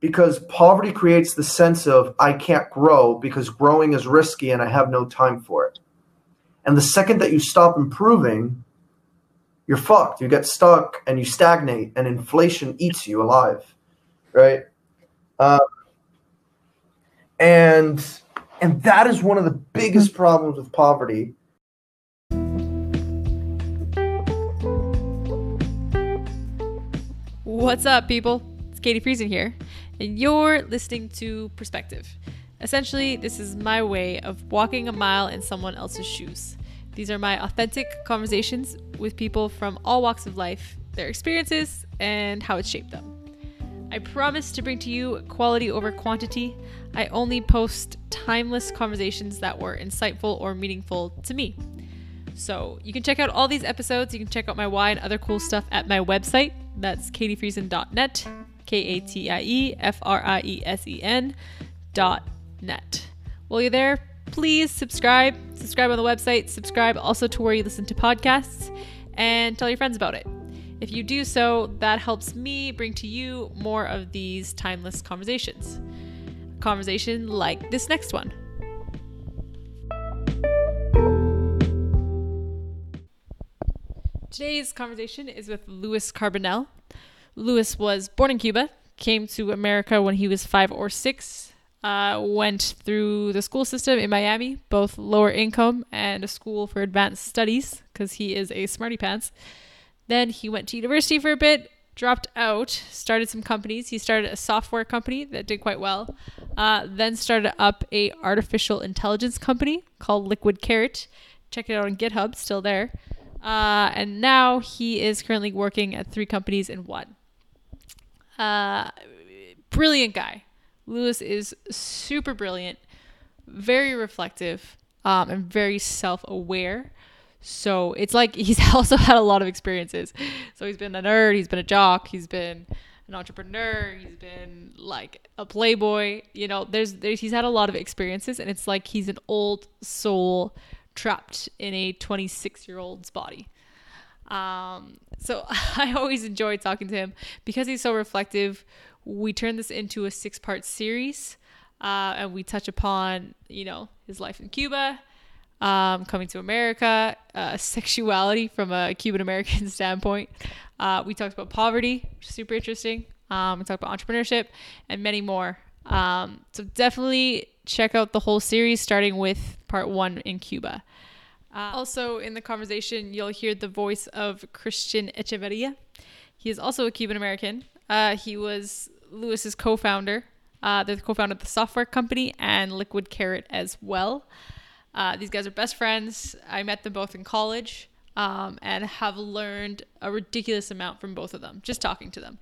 because poverty creates the sense of I can't grow because growing is risky and I have no time for it. And the second that you stop improving, you're fucked. You get stuck and you stagnate, and inflation eats you alive, right? Uh, and and that is one of the biggest problems with poverty. What's up, people? It's Katie Friesen here, and you're listening to Perspective. Essentially, this is my way of walking a mile in someone else's shoes. These are my authentic conversations with people from all walks of life, their experiences, and how it shaped them. I promise to bring to you quality over quantity. I only post timeless conversations that were insightful or meaningful to me. So you can check out all these episodes. You can check out my why and other cool stuff at my website. That's katiefriesen.net, K A T I E F R I E S E N dot net. While you're there, please subscribe. Subscribe on the website. Subscribe also to where you listen to podcasts and tell your friends about it. If you do so, that helps me bring to you more of these timeless conversations. Conversation like this next one. Today's conversation is with Louis Carbonell. Louis was born in Cuba, came to America when he was five or six, uh, went through the school system in Miami, both lower income and a school for advanced studies, because he is a smarty pants. Then he went to university for a bit, dropped out, started some companies. He started a software company that did quite well. Uh, then started up a artificial intelligence company called Liquid Carrot. Check it out on GitHub, still there. Uh, and now he is currently working at three companies in one. Uh, brilliant guy. Lewis is super brilliant, very reflective, um, and very self aware. So it's like he's also had a lot of experiences. So he's been a nerd, he's been a jock, he's been an entrepreneur, he's been like a playboy. You know, there's, there's he's had a lot of experiences, and it's like he's an old soul trapped in a 26 year old's body. Um, so I always enjoy talking to him because he's so reflective. We turn this into a six part series, uh, and we touch upon, you know, his life in Cuba, um, coming to America, uh, sexuality from a Cuban American standpoint. Uh, we talked about poverty, super interesting. Um, we talked about entrepreneurship and many more. Um, so definitely check out the whole series, starting with part one in Cuba. Uh, also, in the conversation, you'll hear the voice of Christian Echeverria. He is also a Cuban American. Uh, he was Louis's co founder. Uh, they're the co founder of the software company and Liquid Carrot as well. Uh, these guys are best friends. I met them both in college um, and have learned a ridiculous amount from both of them, just talking to them.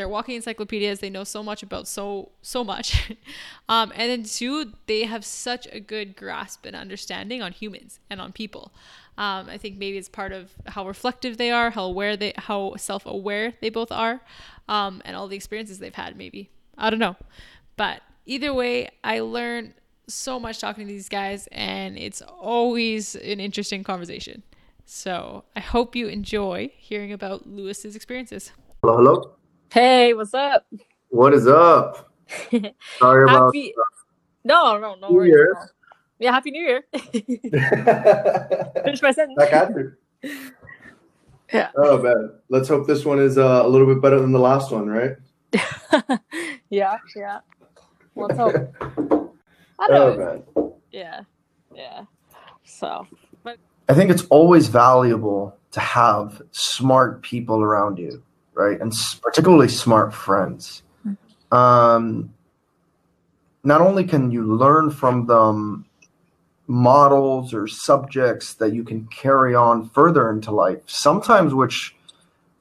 They're walking encyclopedias. They know so much about so so much, um, and then two, they have such a good grasp and understanding on humans and on people. Um, I think maybe it's part of how reflective they are, how aware they, how self aware they both are, um, and all the experiences they've had. Maybe I don't know, but either way, I learned so much talking to these guys, and it's always an interesting conversation. So I hope you enjoy hearing about Lewis's experiences. Hello, hello. Hey, what's up? What is up? Sorry about happy... No, no, no New. Year's. Yeah, happy New Year. Finish my sentence. Back at you. Yeah. Oh man, let's hope this one is uh, a little bit better than the last one, right? yeah, yeah. Let's hope. I don't Oh man. Yeah, yeah. So, but I think it's always valuable to have smart people around you, right? And s- particularly smart friends. Um, not only can you learn from them models or subjects that you can carry on further into life, sometimes which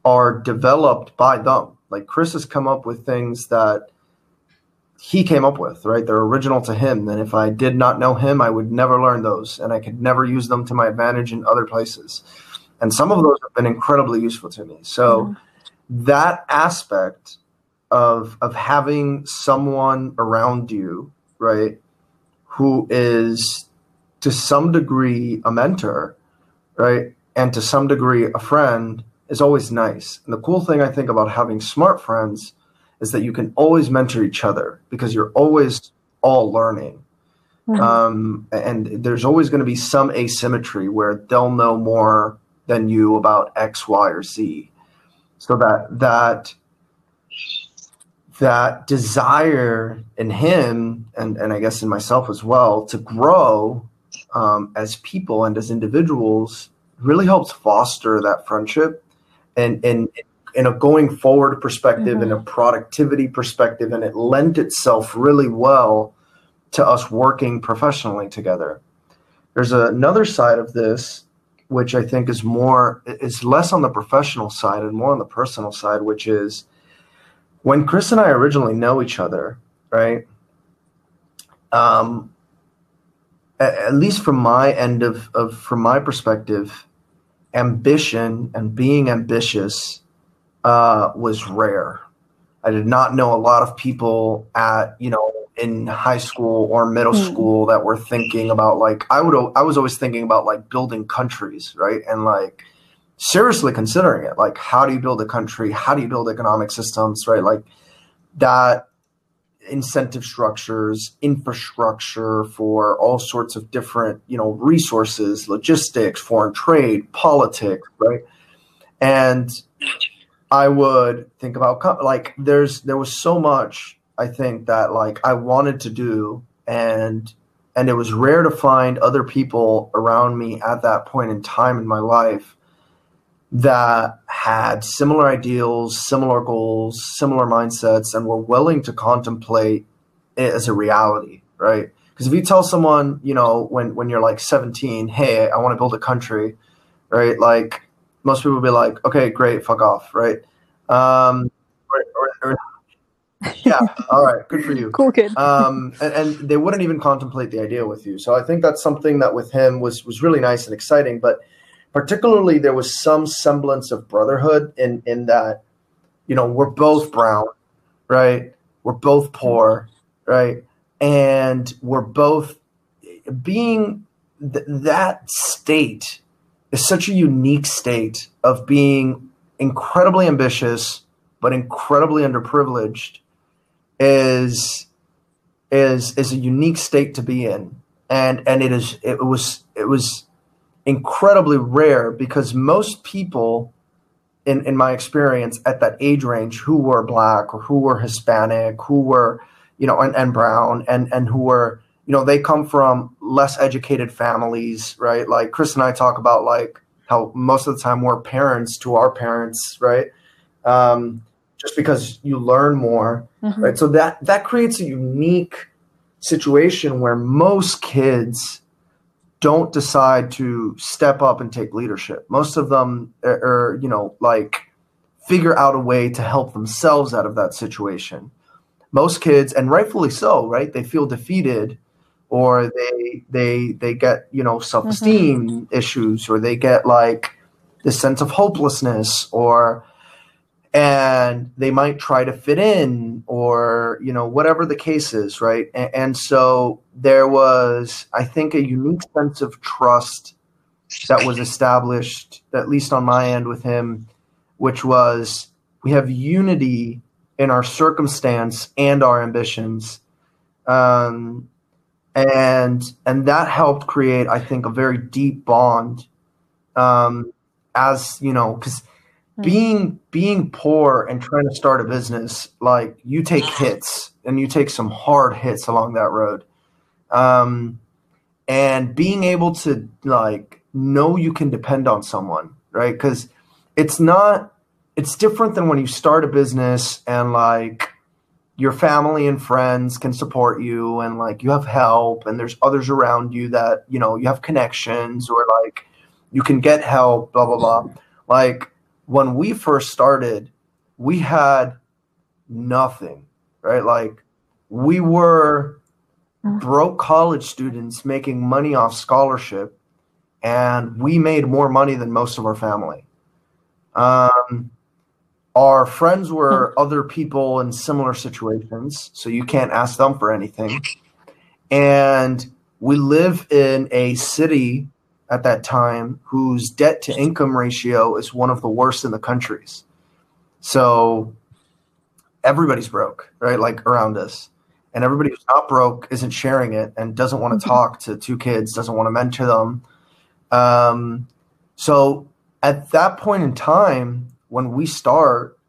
are developed by them. Like Chris has come up with things that he came up with, right? They're original to him. And if I did not know him, I would never learn those and I could never use them to my advantage in other places. And some of those have been incredibly useful to me. So that aspect of of having someone around you, right, who is to some degree a mentor, right, and to some degree a friend is always nice. And the cool thing I think about having smart friends is that you can always mentor each other because you're always all learning. Mhm. Um, and there's always going to be some asymmetry where they'll know more than you about X, Y, or Z. So that that that desire in him and, and I guess in myself as well to grow um, as people and as individuals really helps foster that friendship and and in a going forward perspective and a productivity perspective. And it lent itself really well to us working professionally together. There's another side of this which i think is more is less on the professional side and more on the personal side which is when chris and i originally know each other right um at, at least from my end of, of from my perspective ambition and being ambitious uh, was rare. I did not know a lot of people at you know in high school or middle Hmm. school that were thinking about like I would I was always thinking about like building countries, right? And like seriously considering it, like how do you build a country? How do you build economic systems, right? Like that incentive structures, infrastructure for all sorts of different, you know, resources, logistics, foreign trade, politics, right? And I would think about like there's there was so much I think that like I wanted to do and and it was rare to find other people around me at that point in time in my life that had similar ideals, similar goals, similar mindsets, and were willing to contemplate it as a reality, right? Because if you tell someone, you know, when when you're like 17, hey, I want to build a country, right? Like most people be like, okay, great, fuck off, right? Um, yeah, all right, good for you Cool kid. um, and, and they wouldn't even contemplate the idea with you. So I think that's something that with him was was really nice and exciting. But particularly, there was some semblance of brotherhood in in that, you know, we're both brown, right? We're both poor, right? And we're both being th- that state is such a unique state of being incredibly ambitious but incredibly underprivileged is is is a unique state to be in. And and it is it was it was incredibly rare because most people in in my experience at that age range who were black or who were hispanic who were you know and, and brown and and who were you know they come from less educated families right? Like chris and i talk about like how most of the time we're parents to our parents right? Um, just because you learn more Mhm. right? So that that creates a unique situation where most kids don't decide to step up and take leadership. Most of them are, are you know like figure out a way to help themselves out of that situation. Most kids and rightfully so right? They feel defeated or they they they get you know self-esteem issues or they get like this sense of hopelessness or and they might try to fit in or you know whatever the case is right? And, and so there was i think a unique sense of trust that was established at least on my end with him which was we have unity in our circumstance and our ambitions. Um, and and that helped create i think a very deep bond um, as you know because being being poor and trying to start a business like you take hits and you take some hard hits along that road. Um, and being able to like know you can depend on someone right? Because it's not it's different than when you start a business and like your family and friends can support you and like you have help and there's others around you that you know you have connections or like you can get help blah blah blah. Like when we first started we had nothing right? Like we were broke college students making money off scholarship and we made more money than most of our family. Um, our friends were other people in similar situations, so you can't ask them for anything. And we live in a city at that time whose debt to income ratio is one of the worst in the countries. So everybody's broke, right? Like around us. And everybody who's not broke isn't sharing it and doesn't want to talk to two kids, doesn't want to mentor them. Um, so at that point in time, when we start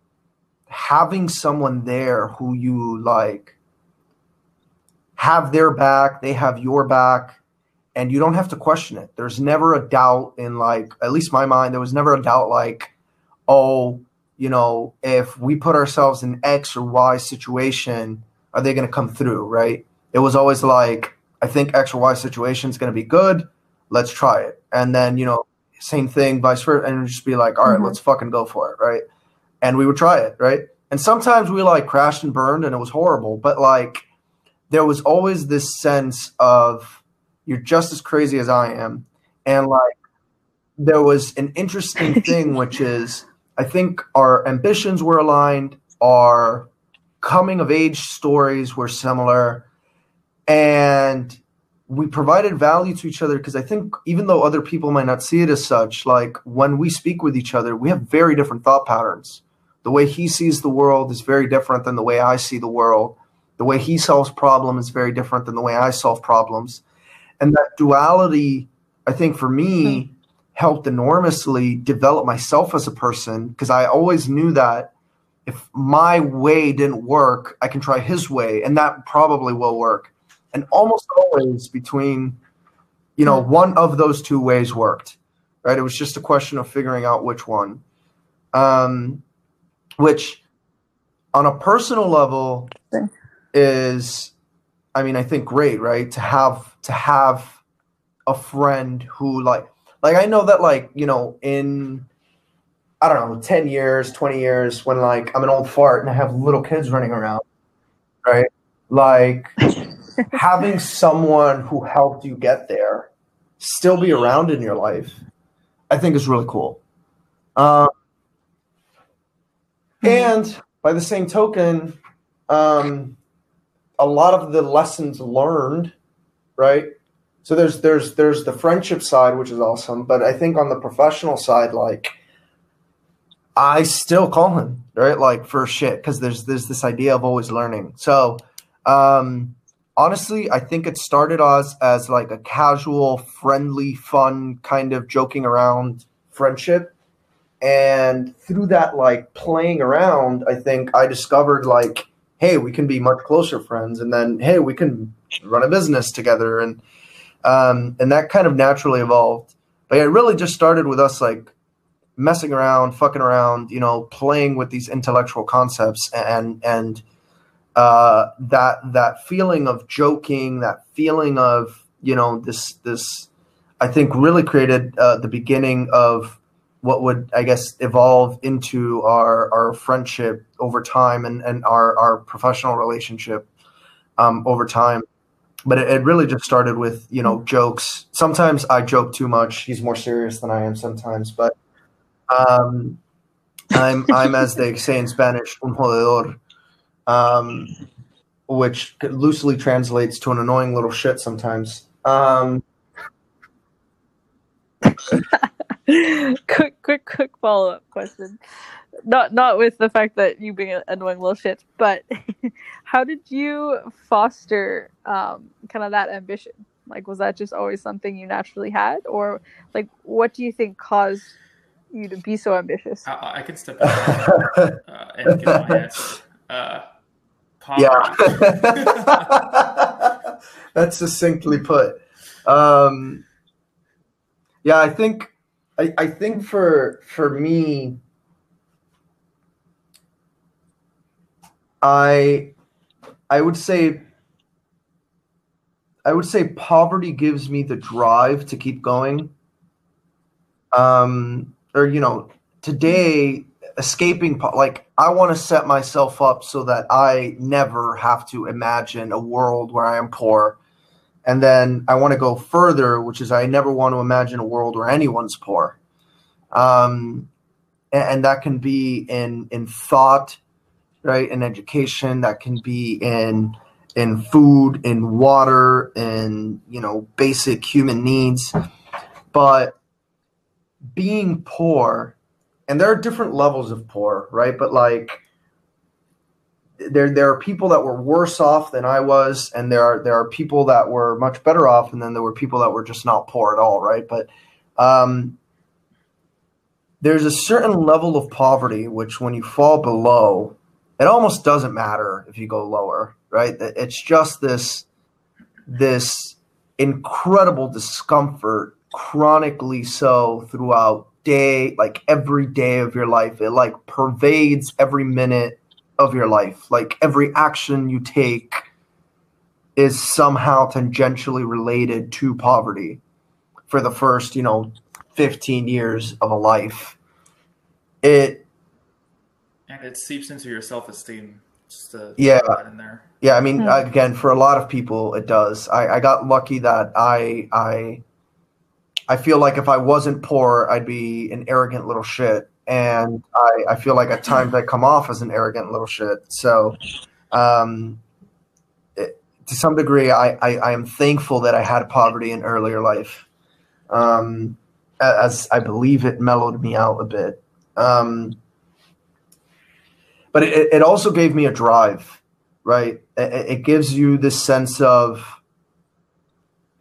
having someone there who you like have their back, they have your back, and you don't have to question it. There's never a doubt in like, at least my mind, there was never a doubt like, oh, you know, if we put ourselves in X or Y situation, are they going to come through? Right. It was always like, I think X or Y situation is going to be good. Let's try it. And then, you know, same thing, vice versa. And just be like, all right, Mhm. let's fucking go for it. Right. And we would try it. Right. And sometimes we like crashed and burned and it was horrible. But like, there was always this sense of you're just as crazy as I am. And like, there was an interesting thing, which is I think our ambitions were aligned, our coming of age stories were similar, and we provided value to each other because I think even though other people might not see it as such, like when we speak with each other, we have very different thought patterns. The way he sees the world is very different than the way I see the world. The way he solves problems is very different than the way I solve problems. And that duality, I think for me, helped enormously develop myself as a person because I always knew that if my way didn't work, I can try his way, and that probably will work. And almost always between, you know, one of those two ways worked, right? It was just a question of figuring out which one. Um, which, on a personal level, is, I mean, I think great, right? To have to have a friend who like like I know that like, you know, in I don't know, 10 years, 20 years when like I'm an old fart and I have little kids running around, right? Like having someone who helped you get there still be around in your life, I think is really cool. Um, and by the same token, um, a lot of the lessons learned, right? So there's there's there's the friendship side, which is awesome, but I think on the professional side, like I still call him right, like for shit, because there's there's this idea of always learning. So um, honestly, I think it started as as like a casual, friendly, fun kind of joking around friendship, and through that like playing around, I think I discovered like, hey, we can be much closer friends, and then hey, we can run a business together, and um, and that kind of naturally evolved. But it really just started with us like messing around, fucking around, you know, playing with these intellectual concepts, and and uh, that that feeling of joking, that feeling of you know this this, I think really created uh, the beginning of what would I guess evolve into our our friendship over time and and our our professional relationship um, over time but it, it really just started with you know jokes. Sometimes I joke too much. He's more serious than I am sometimes, but um, I'm I'm as they say in Spanish, un jodedor, um, which loosely translates to an annoying little shit sometimes. Um, quick, quick, quick follow up question. Not not with the fact that you being an annoying little shit, but how did you foster um, kind of that ambition? Like, was that just always something you naturally had, or like, what do you think caused you to be so ambitious? I, I can step in uh, and give my answer. Uh, yeah, that's succinctly put. Um, yeah, I think I, I think for for me, I I would say I would say poverty gives me the drive to keep going. Um, or you know, today escaping po- like I want to set myself up so that I never have to imagine a world where I am poor. And then I want to go further, which is I never want to imagine a world where anyone's poor. Um, and, and that can be in in thought, right? In education, that can be in in food, in water, in you know basic human needs. But being poor, and there are different levels of poor, right? But like there there are people that were worse off than I was, and there are there are people that were much better off, and then there were people that were just not poor at all, right? But um, there's a certain level of poverty which, when you fall below, it almost doesn't matter if you go lower, right? It's just this this incredible discomfort, chronically so throughout day, like every day of your life. It like pervades every minute of your life. Like every action you take is somehow tangentially related to poverty for the first, you know, 15 years of a life. It and it seeps into your self-esteem just to yeah in there. Yeah, I mean, Hmm. again, for a lot of people, it does. I, I got lucky that I I I feel like if I wasn't poor, I'd be an arrogant little shit, and I, I feel like at times I come off as an arrogant little shit. So, um, it, to some degree, I, I I am thankful that I had poverty in earlier life, um, as I believe it mellowed me out a bit. Um, but it, it also gave me a drive right? It, it gives you this sense of,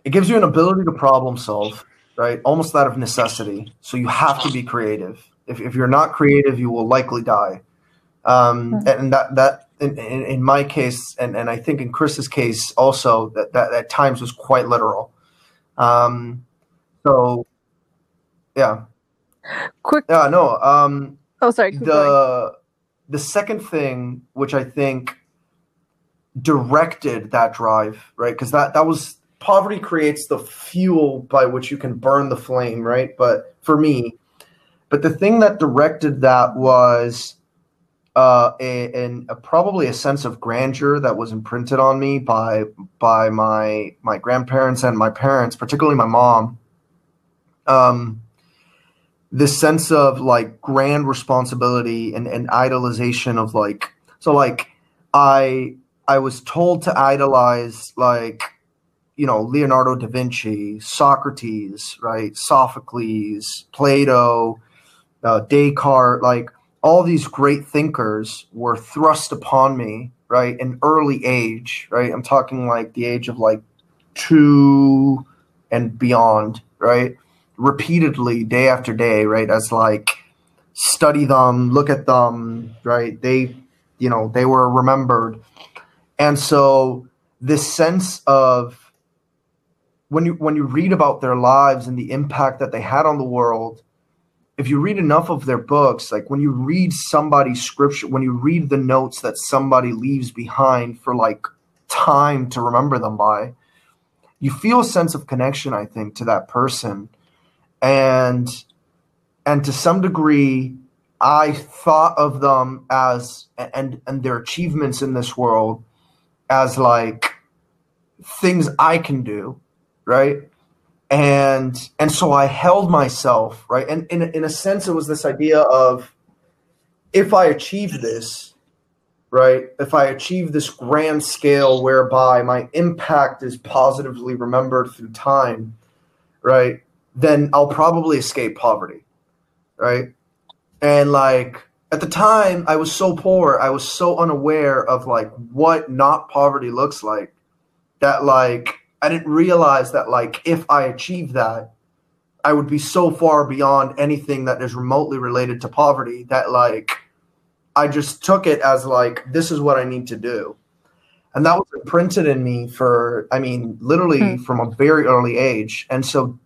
it gives you an ability to problem solve, right? Almost out of necessity. So you have to be creative. If, if you're not creative, you will likely die. Um, Hmm. and that, that in, in, in my case, and, and I think in Chris's case also, that, that at times was quite literal. Um, so, yeah. Quick. Yeah, no. Um, Oh, sorry. The the second thing which i think directed that drive right? Because that that was poverty creates the fuel by which you can burn the flame right? But for me but the thing that directed that was uh a, an, a probably a sense of grandeur that was imprinted on me by by my my grandparents and my parents particularly my mom. Um this sense of like grand responsibility and, and idolization of like so like i i was told to idolize like you know leonardo da vinci socrates right sophocles plato uh, descartes like all these great thinkers were thrust upon me right in early age right? I'm talking like the age of like two and beyond right repeatedly day after day, right? As like study them, look at them, right? They, you know, they were remembered. And so this sense of when you when you read about their lives and the impact that they had on the world, if you read enough of their books, like when you read somebody's scripture, when you read the notes that somebody leaves behind for like time to remember them by, you feel a sense of connection, I think, to that person and and to some degree i thought of them as and and their achievements in this world as like things i can do right? And and so i held myself right? And in, in a sense it was this idea of if i achieve this right if i achieve this grand scale whereby my impact is positively remembered through time right then I'll probably escape poverty. Right. And like at the time, I was so poor, I was so unaware of like what not poverty looks like that like I didn't realize that like if I achieved that, I would be so far beyond anything that is remotely related to poverty that like I just took it as like this is what I need to do. And that was imprinted in me for I mean literally Hmm. from a very early age. And so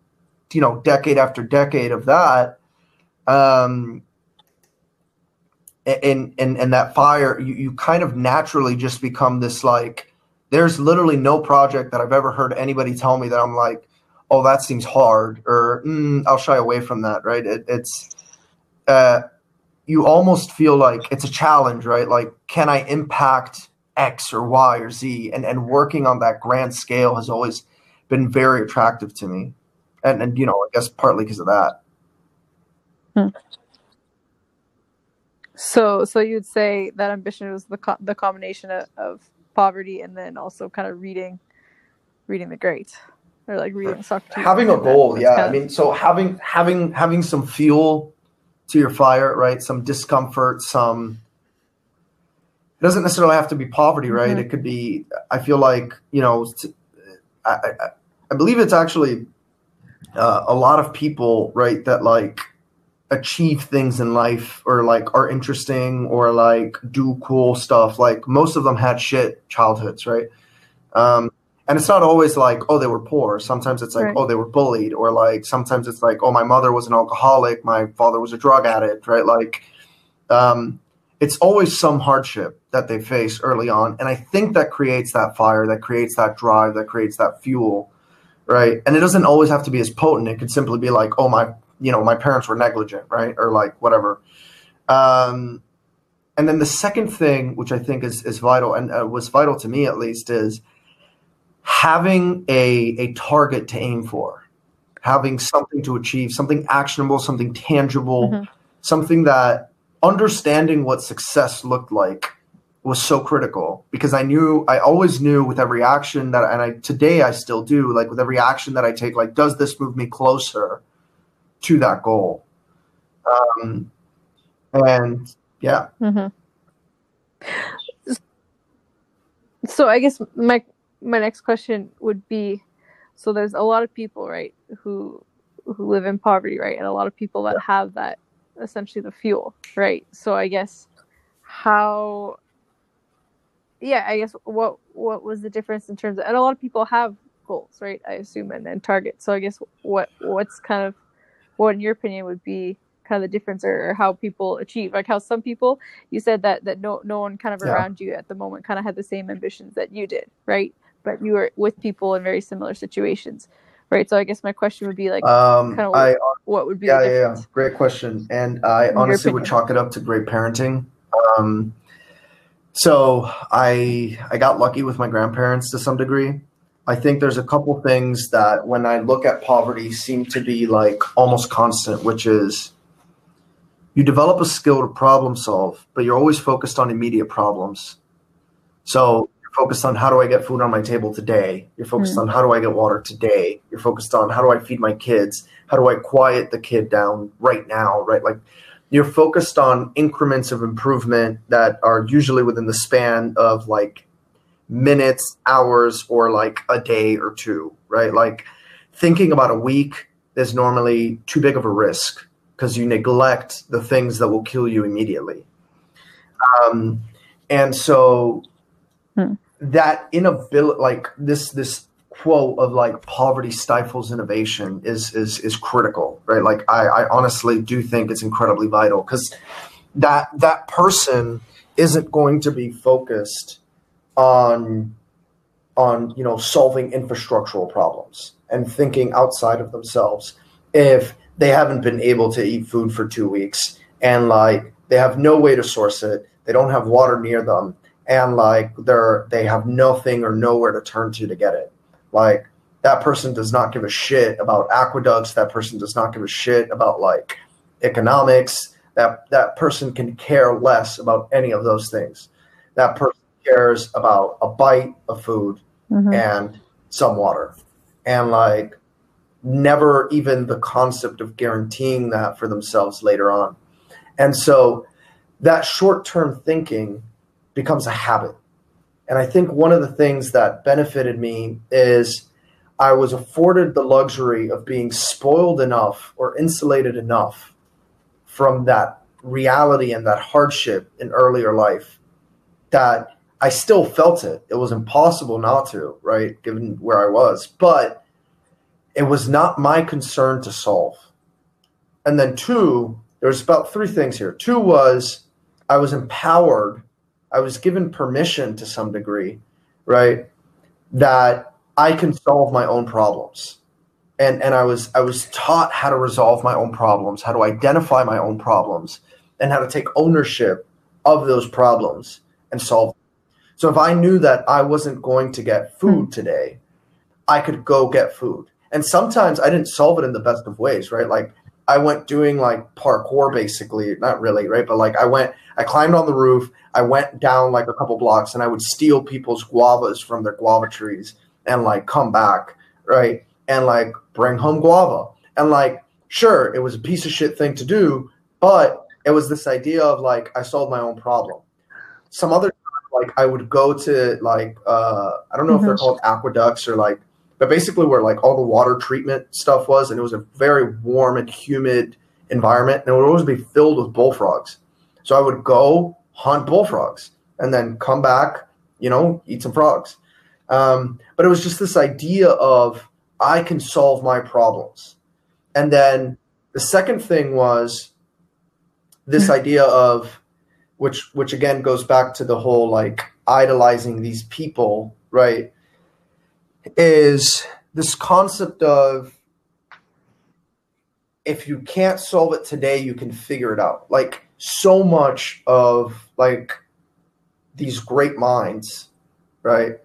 you know decade after decade of that um and and and that fire you, you kind of naturally just become this like there's literally no project that i've ever heard anybody tell me that i'm like oh that seems hard or mm, i'll shy away from that right? It, it's uh you almost feel like it's a challenge right? Like can i impact x or y or z? And and working on that grand scale has always been very attractive to me and and you know i guess partly because of that So, so you'd say that ambition was the co- the combination of, of poverty and then also kind of reading, reading the great or like reading Socrates. having a goal yeah kind i mean so having having having some fuel to your fire right some discomfort some it doesn't necessarily have to be poverty, right? Mhm. It could be. I feel like you know, I I believe it's actually uh, a lot of people, right, that like achieve things in life or like are interesting or like do cool stuff. Like most of them had shit childhoods, right? Um, and it's not always like, oh, they were poor. Sometimes it's like, Right. oh, they were bullied, or like sometimes it's like, oh, my mother was an alcoholic, my father was a drug addict, right? Like, um, it's always some hardship that they face early on, and I think that creates that fire, that creates that drive, that creates that fuel, right? And it doesn't always have to be as potent. It could simply be like, oh, my, you know, my parents were negligent, right, or like whatever. Um, and then the second thing, which I think is is vital and uh, was vital to me at least, is having a a target to aim for, having something to achieve, something actionable, something tangible, Mhm. something that understanding what success looked like was so critical because I knew I always knew with every action that and I today I still do like with every action that I take like does this move me closer to that goal? Um and yeah. Hmm So I guess my my next question would be, so there's a lot of people, right, who who live in poverty, right, and a lot of people that have that essentially the fuel, right. So I guess how, yeah, I guess what what was the difference in terms of, and a lot of people have goals, right? I assume and, and targets. So I guess what what's kind of what in your opinion would be kind of the difference or, or how people achieve like how some people you said that that no no one kind of Yeah. around you at the moment kind of had the same ambitions that you did right but you were with people in very similar situations right so i guess my question would be like um kinda I what would be yeah, the yeah, yeah. Great question. And I In honestly would chalk it up to great parenting. Um, so I I got lucky with my grandparents to some degree. I think there's a couple things that when I look at poverty seem to be like almost constant, which is you develop a skill to problem solve, but you're always focused on immediate problems. So you're focused on how do I get food on my table today? You're focused hmm. on how do I get water today? You're focused on how do I feed my kids? How do I quiet the kid down right now? Right? Like you're focused on increments of improvement that are usually within the span of like minutes, hours, or like a day or two, right? Like thinking about a week is normally too big of a risk because you neglect the things that will kill you immediately. Um, and so Hmm. that inability, like this, this quote of like poverty stifles innovation is is is critical, right? Like I, I honestly do think it's incredibly vital because that that person isn't going to be focused on on you know solving infrastructural problems and thinking outside of themselves if they haven't been able to eat food for two weeks and like they have no way to source it they don't have water near them and like they're they have nothing or nowhere to turn to to get it like that person does not give a shit about aqueducts. That person does not give a shit about like economics. That that person can care less about any of those things. That person cares about a bite of food Mhm. and some water. And like never even the concept of guaranteeing that for themselves later on. And so that short-term thinking becomes a habit and i think one of the things that benefited me is i was afforded the luxury of being spoiled enough or insulated enough from that reality and that hardship in earlier life that I still felt it. It was impossible not to, right? Given where I was. But it was not my concern to solve. And then, two, there was about three things here. Two was I was empowered, I was given permission to some degree, right? That I can solve my own problems. And, and I was I was taught how to resolve my own problems, how to identify my own problems, and how to take ownership of those problems and solve them. So if I knew that I wasn't going to get food hmm. today, I could go get food. And sometimes I didn't solve it in the best of ways, right? Like I went doing like parkour basically, not really, right? But like I went, I climbed on the roof, I went down like a couple blocks and I would steal people's guavas from their guava trees and like come back, right? And like bring home guava. And like, sure, it was a piece of shit thing to do, but it was this idea of like I solved my own problem. Some other like I would go to like uh, I don't know if they're called aqueducts or like, but basically where like all the water treatment stuff was, and it was a very warm and humid environment, and it would always be filled with bullfrogs. So I would go hunt bullfrogs and then come back, you know, eat some frogs. Um, but it was just this idea of I can solve my problems. And then the second thing was this idea of which which again goes back to the whole like idolizing these people, right? Is this concept of if you can't solve it today, you can figure it out. Like so much of like these great minds, right?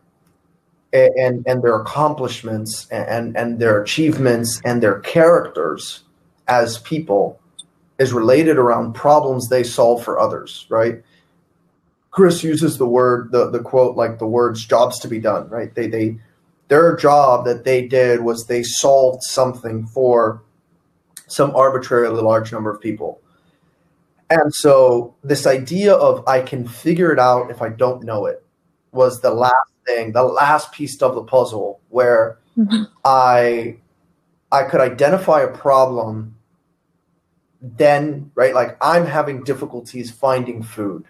And and their accomplishments and and their achievements and their characters as people is related around problems they solve for others, right? Chris uses the word the the quote like the words jobs to be done, right? They they their job that they did was they solved something for some arbitrarily large number of people. And so this idea of I can figure it out if I don't know it was the last thing, the last piece of the puzzle where mm-hmm. I I could identify a problem then, right? Like I'm having difficulties finding food,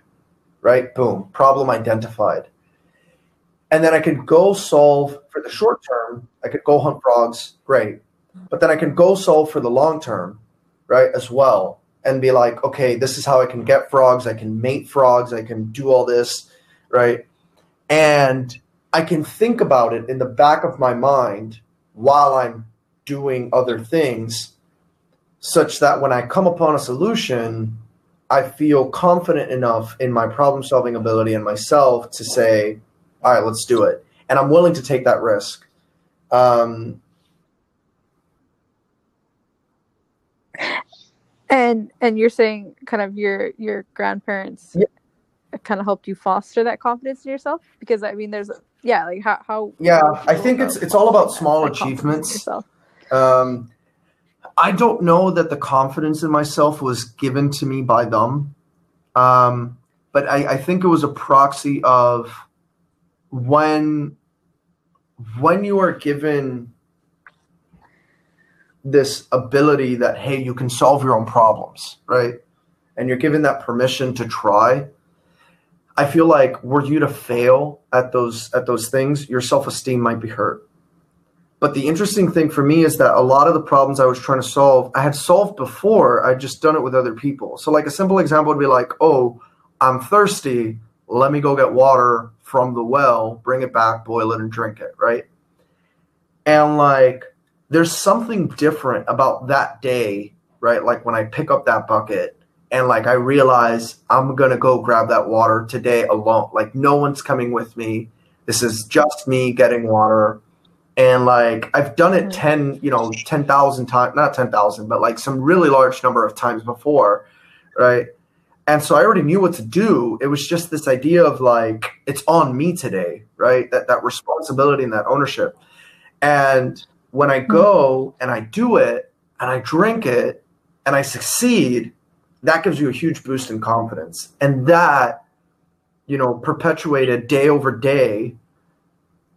right? Boom, problem identified. And then I could go solve for the short term, I could go hunt frogs, great. But then I can go solve for the long term, right, as well and be like, okay, this is how I can get frogs. I can mate frogs. I can do all this, right? And I can think about it in the back of my mind while I'm doing other things, such that when I come upon a solution, I feel confident enough in my problem solving ability and myself to say, all right, let's do it. And I'm willing to take that risk. Um, And and you're saying kind of your your grandparents yeah. kind of helped you foster that confidence in yourself because I mean there's yeah like how how yeah I think it's it's all about small achievements. Um, I don't know that the confidence in myself was given to me by them, um, but I, I think it was a proxy of when when you are given this ability that hey you can solve your own problems right? And you're given that permission to try i feel like were you to fail at those at those things your self-esteem might be hurt. But the interesting thing for me is that a lot of the problems i was trying to solve i had solved before i'd just done it with other people. So like a simple example would be like oh i'm thirsty let me go get water from the well bring it back boil it and drink it right and like there's something different about that day, right? Like when I pick up that bucket and like I realize I'm gonna go grab that water today alone. Like no one's coming with me. This is just me getting water. And like I've done it mm-hmm. 10, you know, 10,000 times, not 10,000, but like some really large number of times before, right? And so I already knew what to do. It was just this idea of like, it's on me today, right? That, that responsibility and that ownership. And when I go and I do it and I drink it and I succeed, that gives you a huge boost in confidence. And that, you know, perpetuated day over day,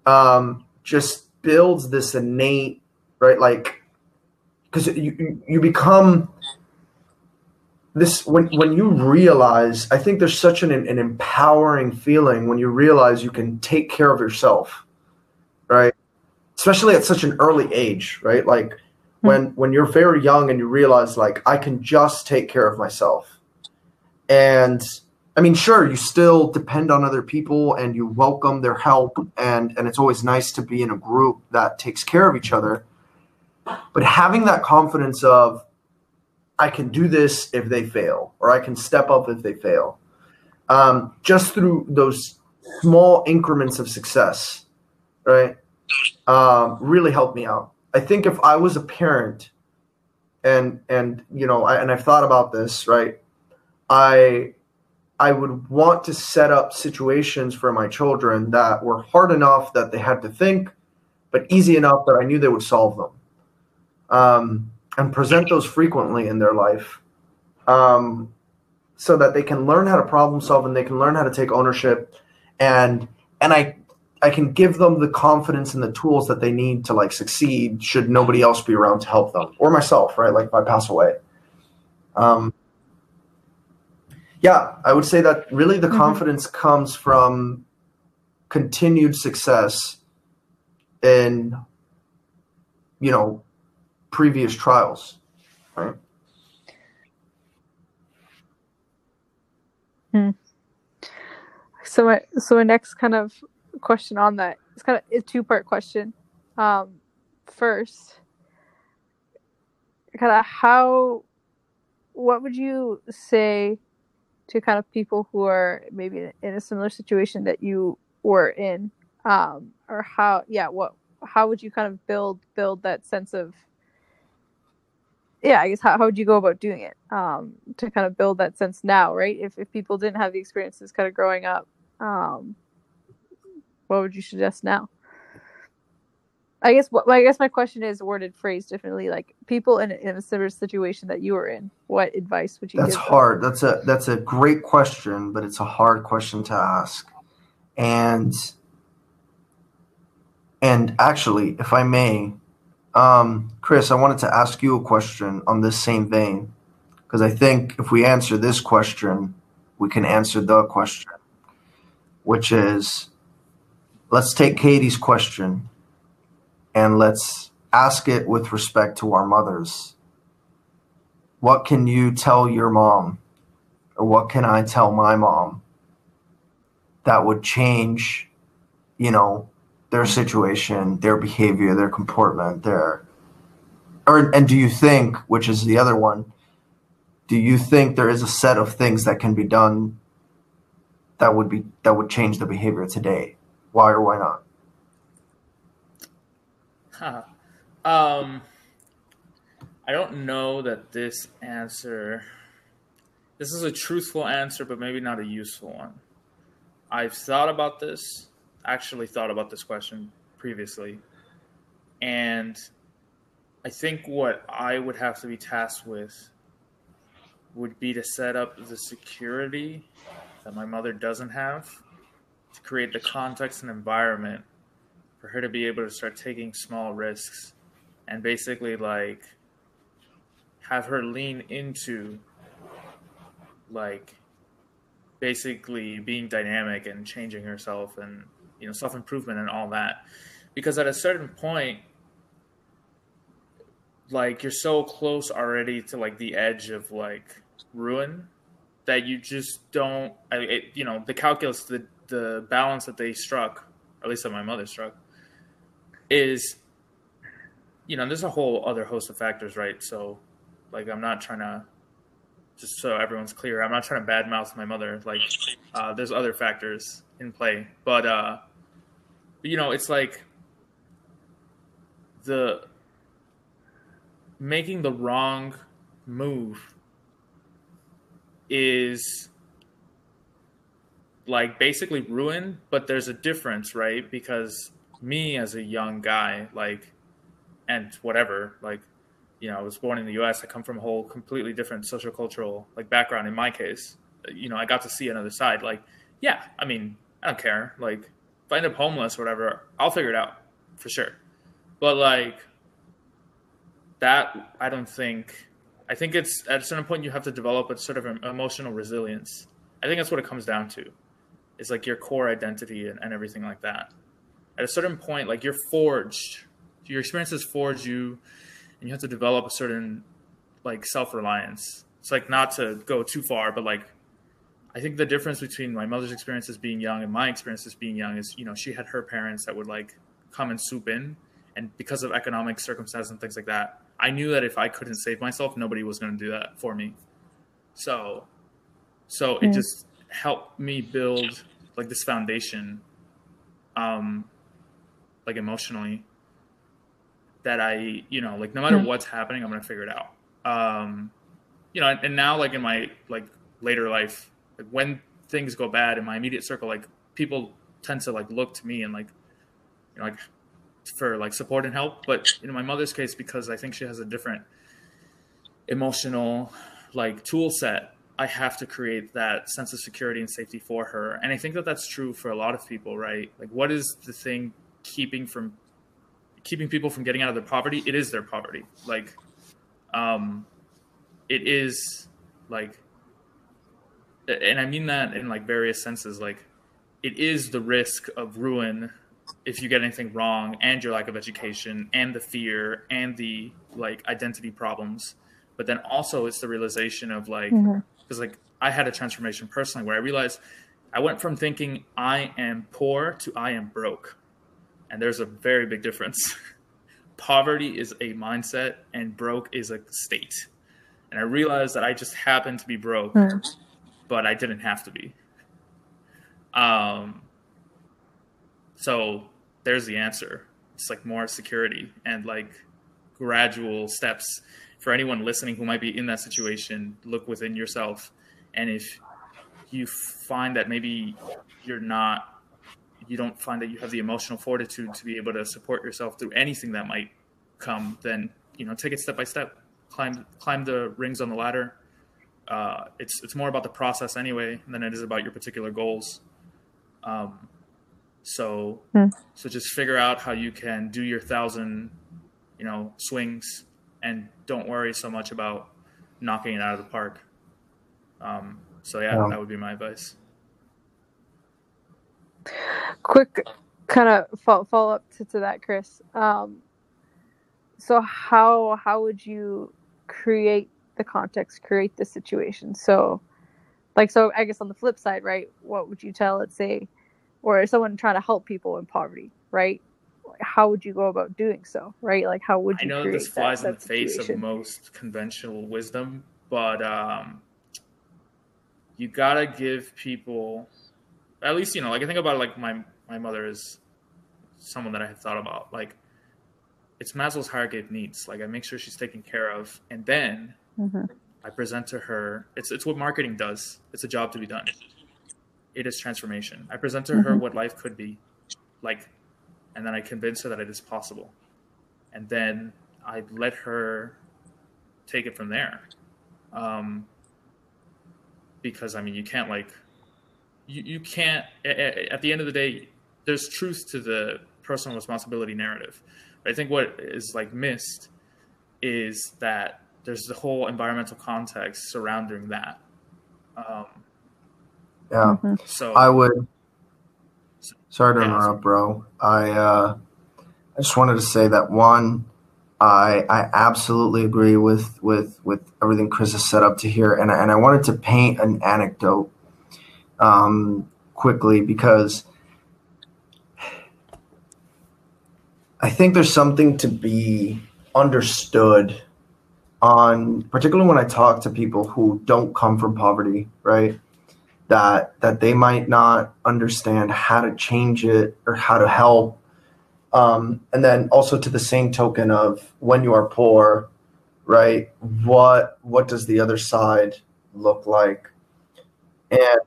um, just builds this innate, right? Like, because you, you become this when when you realize i think there's such an, an empowering feeling when you realize you can take care of yourself right especially at such an early age, right? Like mm-hmm. when when you're very young and you realize like I can just take care of myself. And I mean, sure, you still depend on other people and you welcome their help and and it's always nice to be in a group that takes care of each other. But having that confidence of I can do this if they fail, or I can step up if they fail. Um, just through those small increments of success, right? um, really helped me out. I think if I was a parent, and and you know, I, and I've thought about this, right? I I would want to set up situations for my children that were hard enough that they had to think, but easy enough that I knew they would solve them, um, and present those frequently in their life, um, so that they can learn how to problem solve and they can learn how to take ownership and and I I can give them the confidence and the tools that they need to like succeed should nobody else be around to help them or myself, right? Like if I pass away. Um, yeah, I would say that really the Mhm. confidence comes from continued success in you know previous trials, right? Hmm. So my so my next kind of question on that it's kind of a two part question. Um, first, kind of how, what would you say to kind of people who are maybe in a similar situation that you were in, um, or how yeah what how would you kind of build build that sense of yeah i guess how, how would you go about doing it um, to kind of build that sense now right if, if people didn't have the experiences kind of growing up um, what would you suggest now i guess what i guess my question is worded phrased differently like people in, in a similar situation that you were in what advice would you That's give them? hard. That's a that's a great question, but it's a hard question to ask. And and actually, if I may, um, Chris, I wanted to ask you a question on this same vein because I think if we answer this question, we can answer the question, which is, let's take Katie's question and let's ask it with respect to our mothers. What can you tell your mom or what can i tell my mom that would change you know their situation their behavior their comportment their or and do you think which is the other one do you think there is a set of things that can be done that would be that would change the behavior today why or why not Huh. Um, I don't know that this answer. This is a truthful answer, but maybe not a useful one. I've thought about this. Actually, thought about this question previously, and I think what I would have to be tasked with would be to set up the security that my mother doesn't have, to create the context and environment for her to be able to start taking small risks and basically like have her lean into like basically being dynamic and changing herself and you know self-improvement and all that. Because at a certain point like you're so close already to like the edge of like ruin that you just don't I, it, you know the calculus the the balance that they struck at least that my mother struck is you know there's a whole other host of factors right? So like i'm not trying to just so everyone's clear i'm not trying to badmouth my mother like uh, there's other factors in play. But uh you know it's like the making the wrong move is like basically ruin but there's a difference right? Because me as a young guy like and whatever like you know i was born in the us i come from a whole completely different social cultural like background in my case. You know i got to see another side like yeah i mean i don't care like i end up homeless or whatever i'll figure it out for sure. But like that i don't think i think it's at a certain point you have to develop a sort of em- emotional resilience. I think that's what it comes down to It's like your core identity and, and everything like that. At a certain point like you're forged. Your experiences forge you and you have to develop a certain like self-reliance. It's like not to go too far but like i think the difference between my mother's experiences being young and my experiences being young is you know she had her parents that would like come and swoop in and because of economic circumstances and things like that i knew that if i couldn't save myself nobody was going to do that for me so so it Mm. just helped me build like this foundation um like emotionally that I, you know, like no matter Mm. what's happening, I'm gonna figure it out. Um, you know, and, and now like in my like later life, when things go bad in my immediate circle, like people tend to like look to me and like, you know, like for like support and help. But in my mother's case, because I think she has a different emotional like tool set I have to create that sense of security and safety for her. And I think that that's true for a lot of people, right? Like, what is the thing keeping from keeping people from getting out of their poverty? It is their poverty. Like, um, it is like, and I mean that in like various senses. Like, it is the risk of ruin if you get anything wrong, and your lack of education, and the fear, and the like identity problems. But then also, it's the realization of like. Mm-hmm because like I had a transformation personally where I realized I went from thinking I am poor to I am broke. And there's a very big difference. Poverty is a mindset and broke is a state. And I realized that I just happened to be broke, mm. But I didn't have to be. Um so there's the answer. It's like more security and like gradual steps for anyone listening who might be in that situation, look within yourself. And if you find that maybe you're not, you don't find that you have the emotional fortitude to be able to support yourself through anything that might come, then you know take it step by step. Climb climb the rings on the ladder. Uh, it's it's more about the process anyway than it is about your particular goals. Um, so hmm. so just figure out how you can do your thousand, you know, swings and don't worry so much about knocking it out of the park. Um, so yeah, yeah, that would be my advice. Quick, kind of follow up to, to that, Chris. Um, so how how would you create the context, create the situation? So, like, so I guess on the flip side, right? What would you tell, let's say, or someone trying to help people in poverty, right? how would you go about doing so, right? Like, how would you? I know this flies that, in the face of most conventional wisdom, but um, you gotta give people, at least you know, like I think about it, like my my mother is someone that I have thought about. Like, it's Maslow's hierarchy of needs. Like, I make sure she's taken care of, and then mm-hmm. I present to her. It's it's what marketing does. It's a job to be done. It is transformation. I present to mm-hmm. her what life could be, like and then I convince her that it is possible, and then I let her take it from there. Um, because I mean, you can't like, you, you can't. At the end of the day, there's truth to the personal responsibility narrative. I think what is like missed is that there's the whole environmental context surrounding that. Um, yeah. Mm-hmm. So I would Sorry to interrupt, bro. I uh, I just wanted to say that one, I I absolutely agree with with with everything Chris has set up to here, and and I wanted to paint an anecdote um, quickly because I think there's something to be understood on, particularly when I talk to people who don't come from poverty, right? that that they might not understand how to change it or how to help um, and then also to the same token of when you are poor right what what does the other side look like and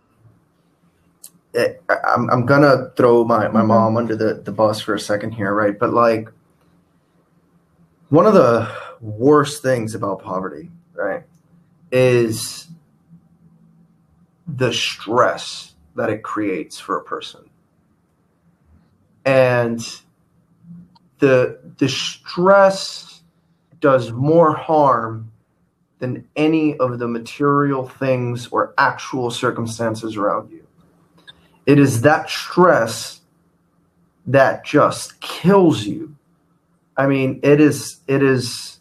it, I'm, I'm gonna throw my, my mm-hmm. mom under the, the bus for a second here right but like one of the worst things about poverty right is the stress that it creates for a person. And the the stress does more harm than any of the material things or actual circumstances around you. It is that stress that just kills you. I mean, it is it is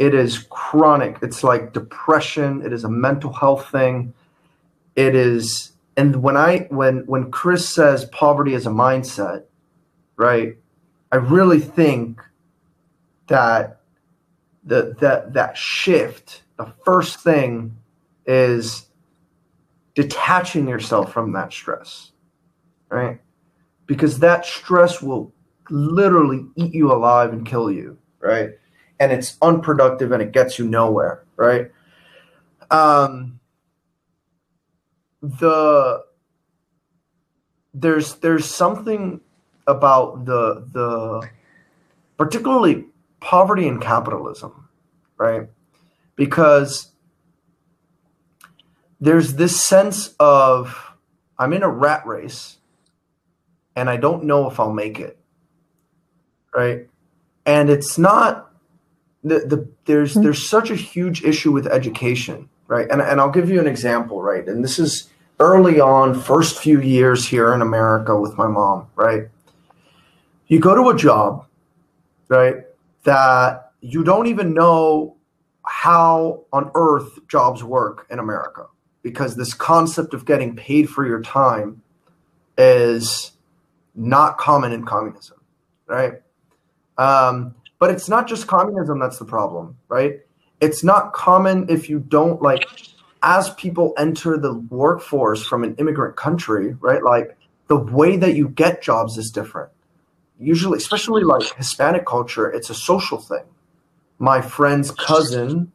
it is chronic. It's like depression, it is a mental health thing. It is and when i when when chris says poverty is a mindset right i really think that the that that shift the first thing is detaching yourself from that stress right? Because that stress will literally eat you alive and kill you right and it's unproductive and it gets you nowhere right um the there's there's something about the the particularly poverty and capitalism, right? Because there's this sense of I'm in a rat race and I don't know if I'll make it. Right? And it's not the, the there's there's such a huge issue with education, right? And and I'll give you an example, right? And this is early on, first few years here in America with my mom, right? You go to a job, right, that you don't even know how on earth jobs work in America because this concept of getting paid for your time is not common in communism, right? Um, but it's not just communism that's the problem, right? It's not common if you don't like, as people enter the workforce from an immigrant country, right? Like the way that you get jobs is different. Usually, especially like Hispanic culture, it's a social thing. My friend's cousin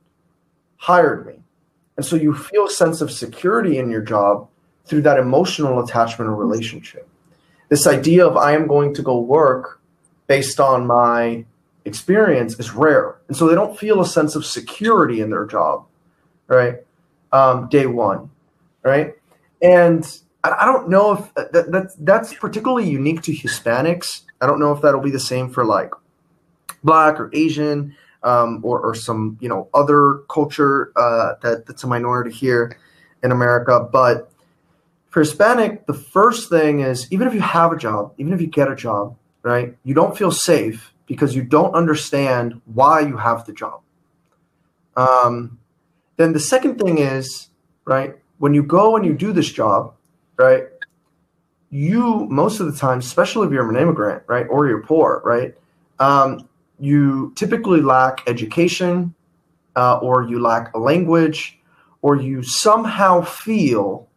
hired me. And so you feel a sense of security in your job through that emotional attachment or relationship. This idea of I am going to go work based on my experience is rare. And so they don't feel a sense of security in their job, right? Um, day one, right? And I don't know if that, that's, that's particularly unique to Hispanics. I don't know if that'll be the same for like Black or Asian um, or, or some you know other culture uh, that, that's a minority here in America. But for Hispanic, the first thing is even if you have a job, even if you get a job, right, you don't feel safe because you don't understand why you have the job. Um, then the second thing is right when you go and you do this job, right, you most of the time, especially if you're an immigrant, right, or you're poor, right, um, you typically lack education uh, or you lack a language or you somehow feel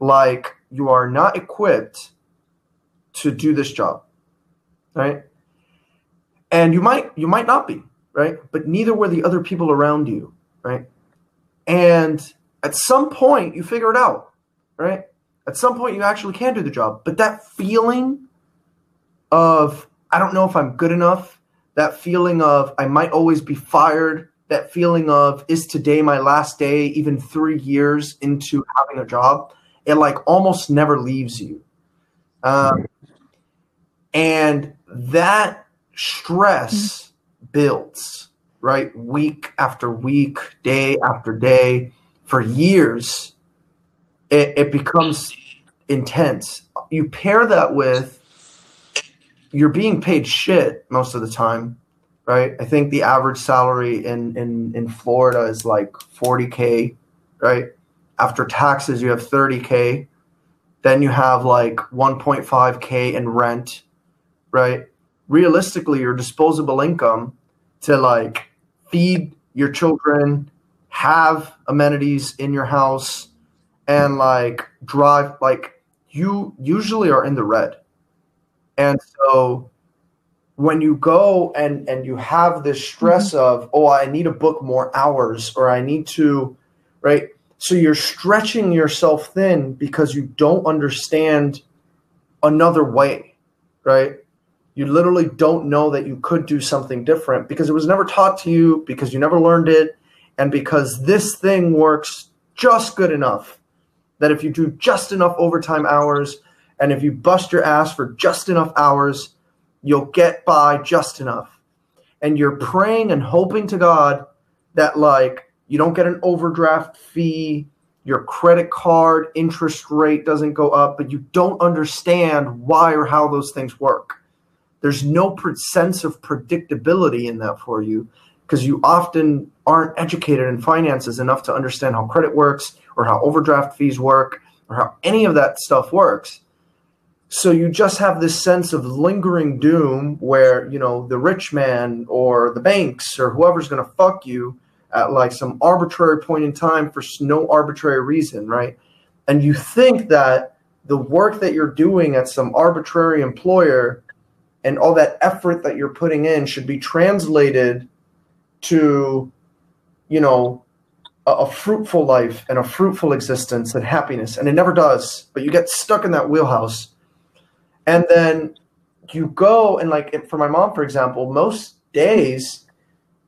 like you are not equipped to do this job right and you might you might not be right? But neither were the other people around you right? And at some point you figure it out right? At some point you actually can do the job. But that feeling of i don't know if i'm good enough that feeling of I might always be fired, that feeling of is today my last day, even three years into having a job, it like almost never leaves you. Um, and that stress builds, right? Week after week, day after day, for years, it, it becomes intense. You pair that with you're being paid shit most of the time, right? I think the average salary in in in Florida is like 40k, right? After taxes, you have 30k. Then you have like 1.5k in rent, right? Realistically, your disposable income to like feed your children, have amenities in your house, and like drive like you usually are in the red and so when you go and and you have this stress mm-hmm. of, oh, I need to book more hours or I need to, right? So you're stretching yourself thin because you don't understand another way, right? You literally don't know that you could do something different because it was never taught to you, because you never learned it, and because this thing works just good enough that if you do just enough overtime hours, and if you bust your ass for just enough hours, you'll get by just enough. And you're praying and hoping to God that, like, you don't get an overdraft fee, your credit card interest rate doesn't go up, but you don't understand why or how those things work. There's no sense of predictability in that for you because you often aren't educated in finances enough to understand how credit works or how overdraft fees work or how any of that stuff works. So you just have this sense of lingering doom where, you know, the rich man or the banks or whoever's going to fuck you at like some arbitrary point in time for no arbitrary reason, right? And you think that the work that you're doing at some arbitrary employer and all that effort that you're putting in should be translated to, you know, a, a fruitful life and a fruitful existence and happiness. And it never does. But you get stuck in that wheelhouse and then you go and like for my mom, for example, most days,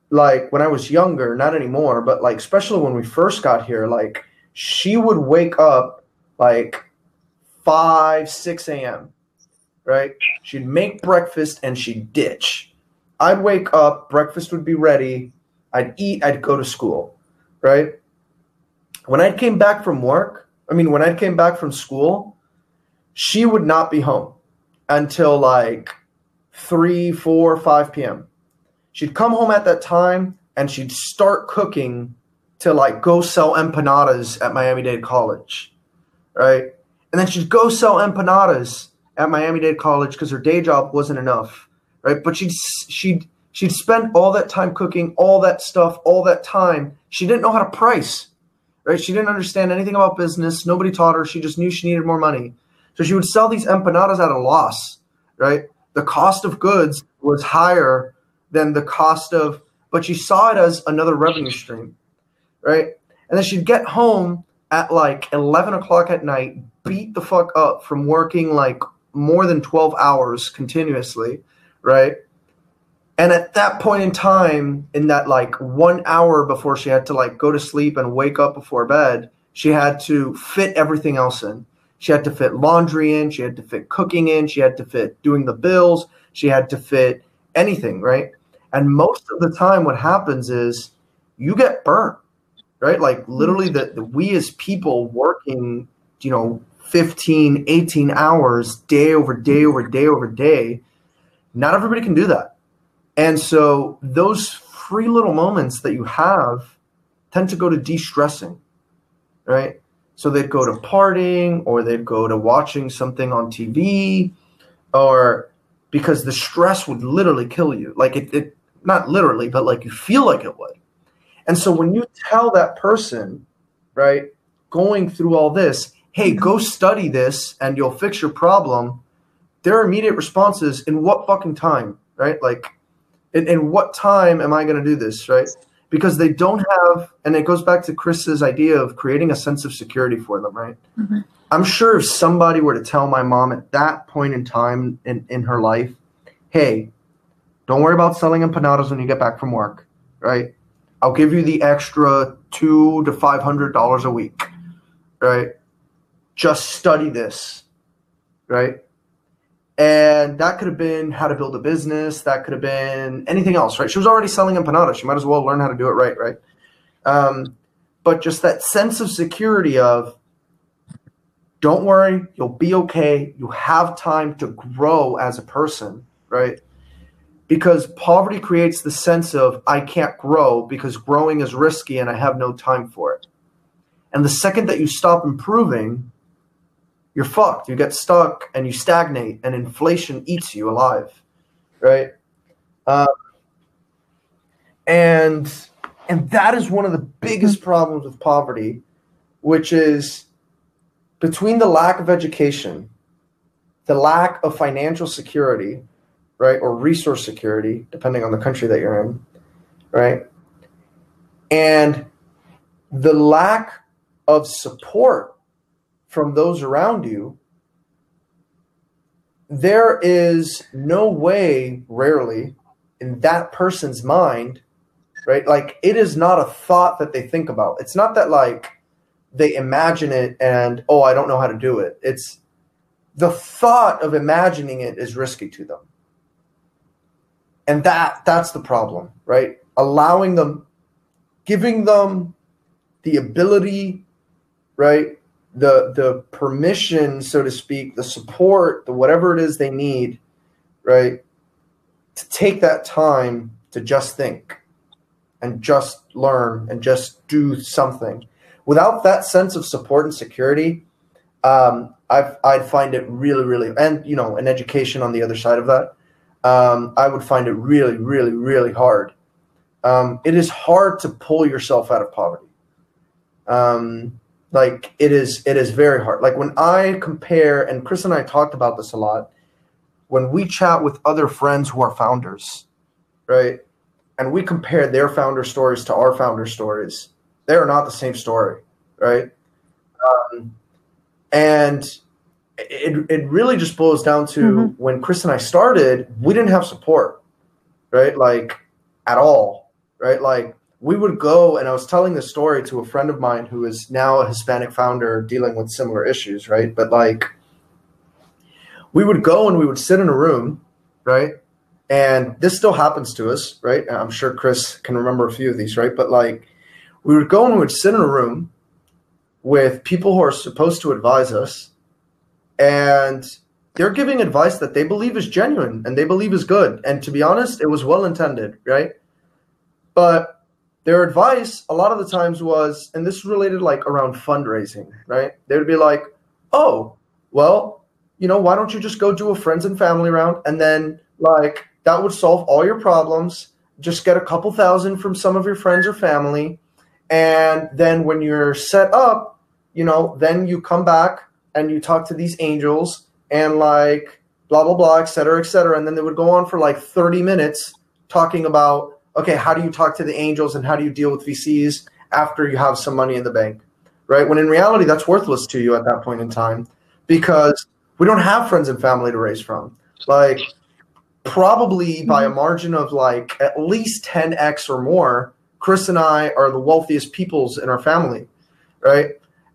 like when I was younger, not anymore, but like especially when we first got here, like she would wake up like 5, 6 a.m., right? She'd make breakfast and she'd ditch. I'd wake up, breakfast would be ready, I'd eat, I'd go to school, right? When I came back from work, I mean, when I came back from school, she would not be home until like 3, 4, 5 p.m. She'd come home at that time and she'd start cooking to like go sell empanadas at Miami Dade College, right? And then she'd go sell empanadas at Miami Dade College because her day job wasn't enough, right? But she'd she'd she'd spent all that time cooking, all that stuff, all that time. She didn't know how to price, right? She didn't understand anything about business. Nobody taught her. She just knew she needed more money, so she would sell these empanadas at a loss, right? The cost of goods was higher than the cost of, but she saw it as another revenue stream, right? And then she'd get home at like 11 o'clock at night, beat the fuck up from working like more than 12 hours continuously, right? And at that point in time, in that like one hour before she had to like go to sleep and wake up before bed, she had to fit everything else in. She had to fit laundry in, she had to fit cooking in, she had to fit doing the bills, she had to fit anything, right? And most of the time, what happens is you get burnt, right? Like literally, the we as people working, you know, 15, 18 hours day over day over day over day, not everybody can do that. And so those free little moments that you have tend to go to de stressing, right? So they'd go to partying or they'd go to watching something on TV or because the stress would literally kill you. Like it, it not literally, but like you feel like it would. And so when you tell that person, right, going through all this, hey, go study this and you'll fix your problem, their immediate response is, in what fucking time, right? Like, in, in what time am I going to do this, right? Because they don't have, and it goes back to Chris's idea of creating a sense of security for them, right? Mm-hmm. I'm sure if somebody were to tell my mom at that point in time in, in her life, hey, don't worry about selling empanadas when you get back from work, right? I'll give you the extra two to five hundred dollars a week, right? Just study this, right? And that could have been how to build a business. That could have been anything else, right? She was already selling empanadas. She might as well learn how to do it right, right? Um, but just that sense of security of, don't worry, you'll be okay. You have time to grow as a person, right? Because poverty creates the sense of, I can't grow because growing is risky and I have no time for it. And the second that you stop improving, you're fucked. You get stuck and you stagnate, and inflation eats you alive, right? Uh, and and that is one of the biggest problems with poverty, which is between the lack of education, the lack of financial security, right, or resource security, depending on the country that you're in, right, and the lack of support from those around you, there is no way, rarely, in that person's mind, right? Like it is not a thought that they think about. It's not that like they imagine it and, oh, I don't know how to do it. It's the thought of imagining it is risky to them. And that that's the problem, right? Allowing them, giving them the ability, right? The the permission, so to speak, the support, the whatever it is they need, right? To take that time to just think and just learn and just do something. Without that sense of support and security, um, i would find it really, really, and you know, an education on the other side of that, um, I would find it really, really, really hard. Um, it is hard to pull yourself out of poverty. Um, like it is it is very hard. Like when i compare and chris and i talked about this a lot when we chat with other friends who are founders right and we compare their founder stories to our founder stories they are not the same story right? Um, and it, it really just boils down to mm-hmm. when chris and i started we didn't have support right like at all right? Like we would go, and I was telling the story to a friend of mine who is now a Hispanic founder dealing with similar issues, right? But like, we would go and we would sit in a room, right? And this still happens to us, right? I'm sure Chris can remember a few of these, right? But like, we would go and we would sit in a room with people who are supposed to advise us, and they're giving advice that they believe is genuine and they believe is good. And to be honest, it was well intended, right? But their advice a lot of the times was, and this is related like around fundraising, right? They would be like, oh, well, you know, why don't you just go do a friends and family round and then like that would solve all your problems. Just get a couple thousand from some of your friends or family. And then when you're set up, you know, then you come back and you talk to these angels and like blah, blah, blah, et cetera, et cetera. And then they would go on for like 30 minutes talking about, okay, how do you talk to the angels and how do you deal with VCs after you have some money in the bank? Right. When in reality, that's worthless to you at that point in time because we don't have friends and family to raise from. Like, probably by a margin of like at least 10x or more, Chris and I are the wealthiest peoples in our family, right?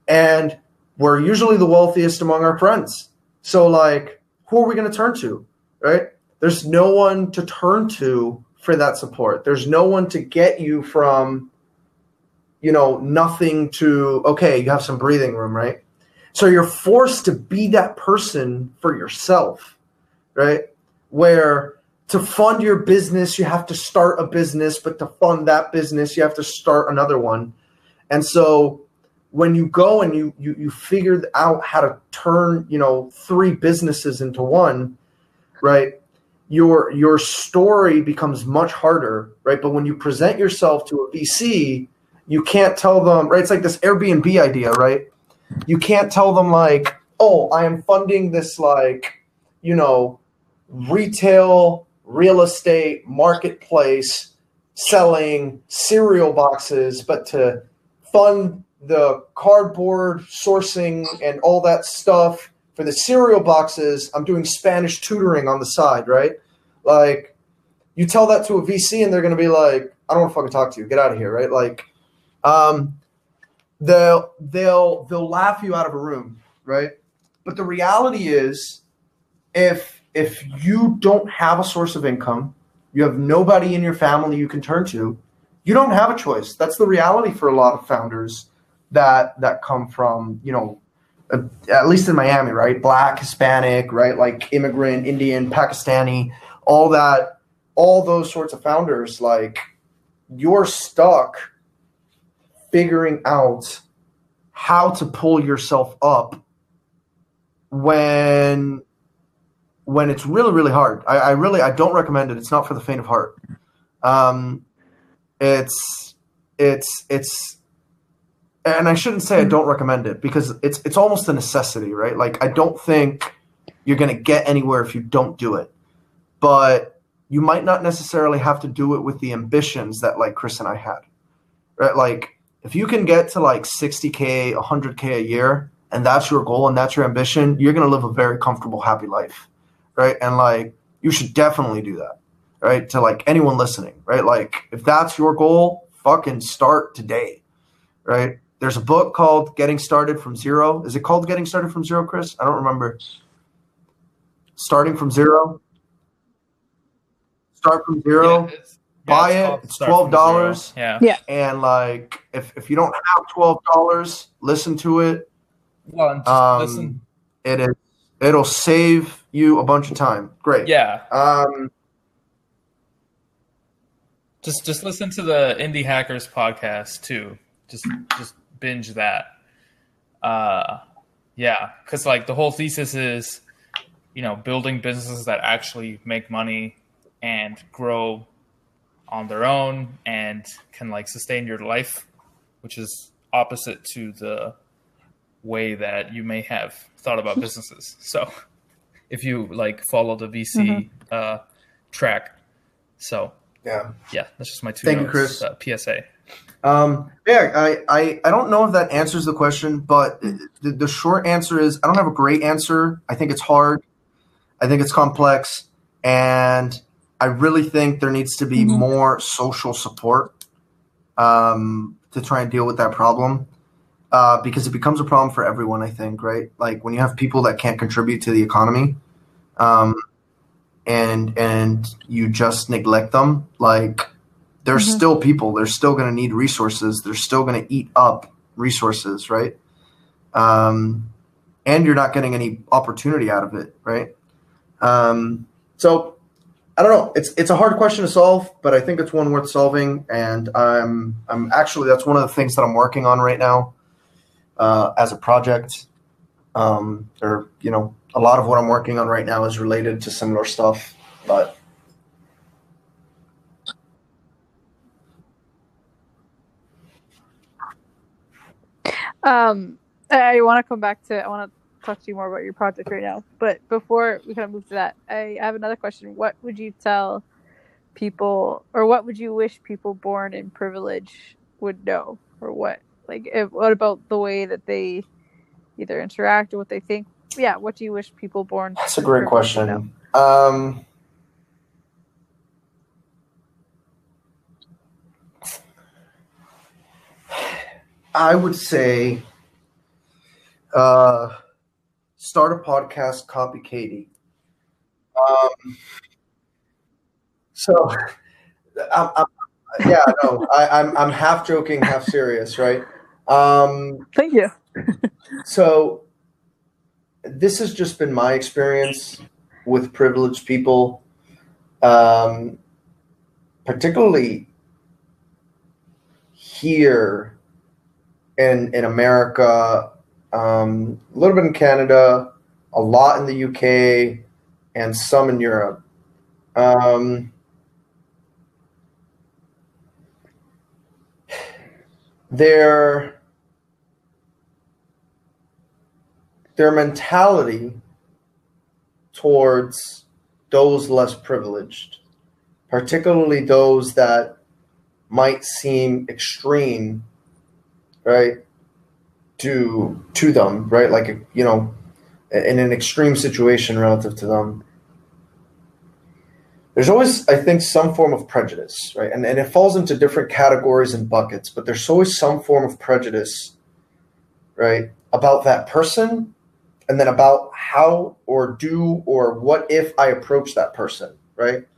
And we're usually the wealthiest among our friends. So, like, who are we going to turn to, right? There's no one to turn to for that support. There's no one to get you from, you know, nothing to, okay, you have some breathing room, right? So you're forced to be that person for yourself, right? where to fund your business, you have to start a business, but to fund that business, you have to start another one. And so when you go and you you you figure out how to turn, you know, three businesses into one, right? Your your story becomes much harder, right? But when you present yourself to a VC, you can't tell them, right? It's like this Airbnb idea, right? You can't tell them like, "Oh, I am funding this like, you know, retail real estate marketplace selling cereal boxes, but to fund the cardboard sourcing and all that stuff for the cereal boxes, I'm doing Spanish tutoring on the side, right? Like, you tell that to a VC and they're going to be like, I don't want to fucking talk to you. Get out of here, right? Like, um, they'll they'll they'll laugh you out of a room, right? But the reality is, if if you don't have a source of income, you have nobody in your family you can turn to, you don't have a choice. That's the reality for a lot of founders that that come from, you know, uh, at least in Miami, right? Black, Hispanic, right? Like immigrant, Indian, Pakistani, all that, all those sorts of founders, like you're stuck figuring out how to pull yourself up when when it's really really hard. I, I, really I don't recommend it. It's not for the faint of heart. Um, it's it's it's and I shouldn't say I mm-hmm. don't recommend it because it's it's almost a necessity, right? Like I don't think you're going to get anywhere if you don't do it. But you might not necessarily have to do it with the ambitions that like Chris and I had. Right? Like if you can get to like 60k, 100k a year and that's your goal and that's your ambition, you're going to live a very comfortable happy life right? And like you should definitely do that, right? To like anyone listening, right? Like if that's your goal, fucking start today, right? There's a book called Getting Started from Zero. Is it called Getting Started from Zero, Chris? I don't remember. Starting from zero. Start from zero. Yeah, it's, buy it's it. It's twelve dollars. Yeah. Yeah. And like, if if you don't have twelve dollars, listen to it. Well, um, listen. It is It'll save you a bunch of time. Great. Yeah. Um, just just listen to the Indie Hackers podcast too. Just just binge that. Uh, yeah, because like the whole thesis is, you know, building businesses that actually make money and grow on their own and can like sustain your life, which is opposite to the way that you may have thought about businesses. So if you like follow the VC mm-hmm. uh, track, so yeah, yeah, that's just my two. Thank notes, you, Chris. Uh, PSA. Um, yeah, I, I, I don't know if that answers the question, but the, the short answer is I don't have a great answer. I think it's hard. I think it's complex, and I really think there needs to be mm-hmm. more social support um, to try and deal with that problem uh, because it becomes a problem for everyone. I think, right? Like when you have people that can't contribute to the economy, um, and and you just neglect them, like there's Mhm. still people. They're still going to need resources. They're still going to eat up resources, right? Um, and you're not getting any opportunity out of it, right? Um, so I don't know. It's it's a hard question to solve, but I think it's one worth solving. And I'm I'm actually that's one of the things that I'm working on right now uh, as a project. Um, or you know, a lot of what I'm working on right now is related to similar stuff. But Um, I, want to come back to. I want to talk to you more about your project right now. But before we kind of move to that, I have another question. What would you tell people, or what would you wish people born in privilege would know, or what? Like, if, what about the way that they either interact or what they think? Yeah, what do you wish people born? that's a great privilege would know? question. Um, I would say uh, start a podcast, copy Katie. Um, so, I'm, I'm, yeah, no, I, I'm I'm half joking, half serious, right? Um, Thank you. so this has just been my experience with privileged people, um, particularly here in in America, um, a little bit in Canada, a lot in the UK, and some in Europe. Um, their their mentality towards those less privileged, particularly those that might seem extreme, right, to to them, right, like you know, in an extreme situation relative to them. There's always, I think, some form of prejudice, right, and and it falls into different categories and buckets, but there's always some form of prejudice, right, about that person and then about how or do or what if I approach that person, right?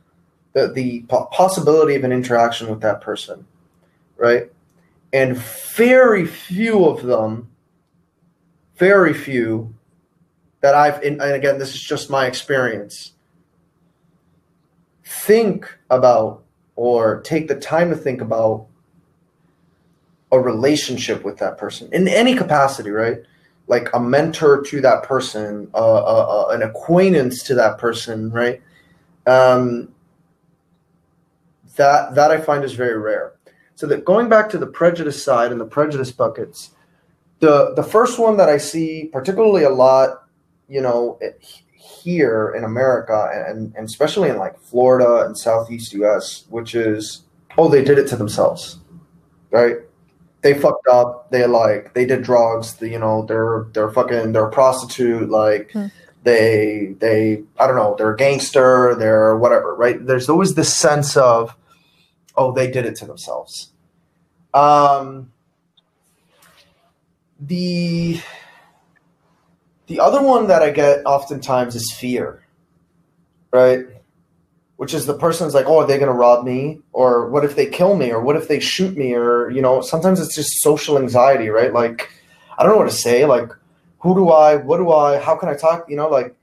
The the possibility of an interaction with that person, right? And very few of them, very few that I've and again this is just my experience think about or take the time to think about a relationship with that person in any capacity, right? Like a mentor to that person, uh, uh, uh, an acquaintance to that person, right? Um, that that I find is very rare. So that going back to the prejudice side and the prejudice buckets, the the first one that I see particularly a lot, you know, here in America and, and especially in like Florida and Southeast US, which is oh they did it to themselves, right? They fucked up. They like they did drugs. The, you know they're they're fucking they're a prostitute. Like Hmm. they they I don't know they're a gangster. They're whatever. Right? There's always this sense of oh they did it to themselves. Um, the the other one that I get oftentimes is fear, right? Which is the person's like, oh, are they going to rob me? Or what if they kill me? Or what if they shoot me? Or, you know, sometimes it's just social anxiety, right? Like, I don't know what to say. Like, who do I, what do I, how can I talk? You know, like,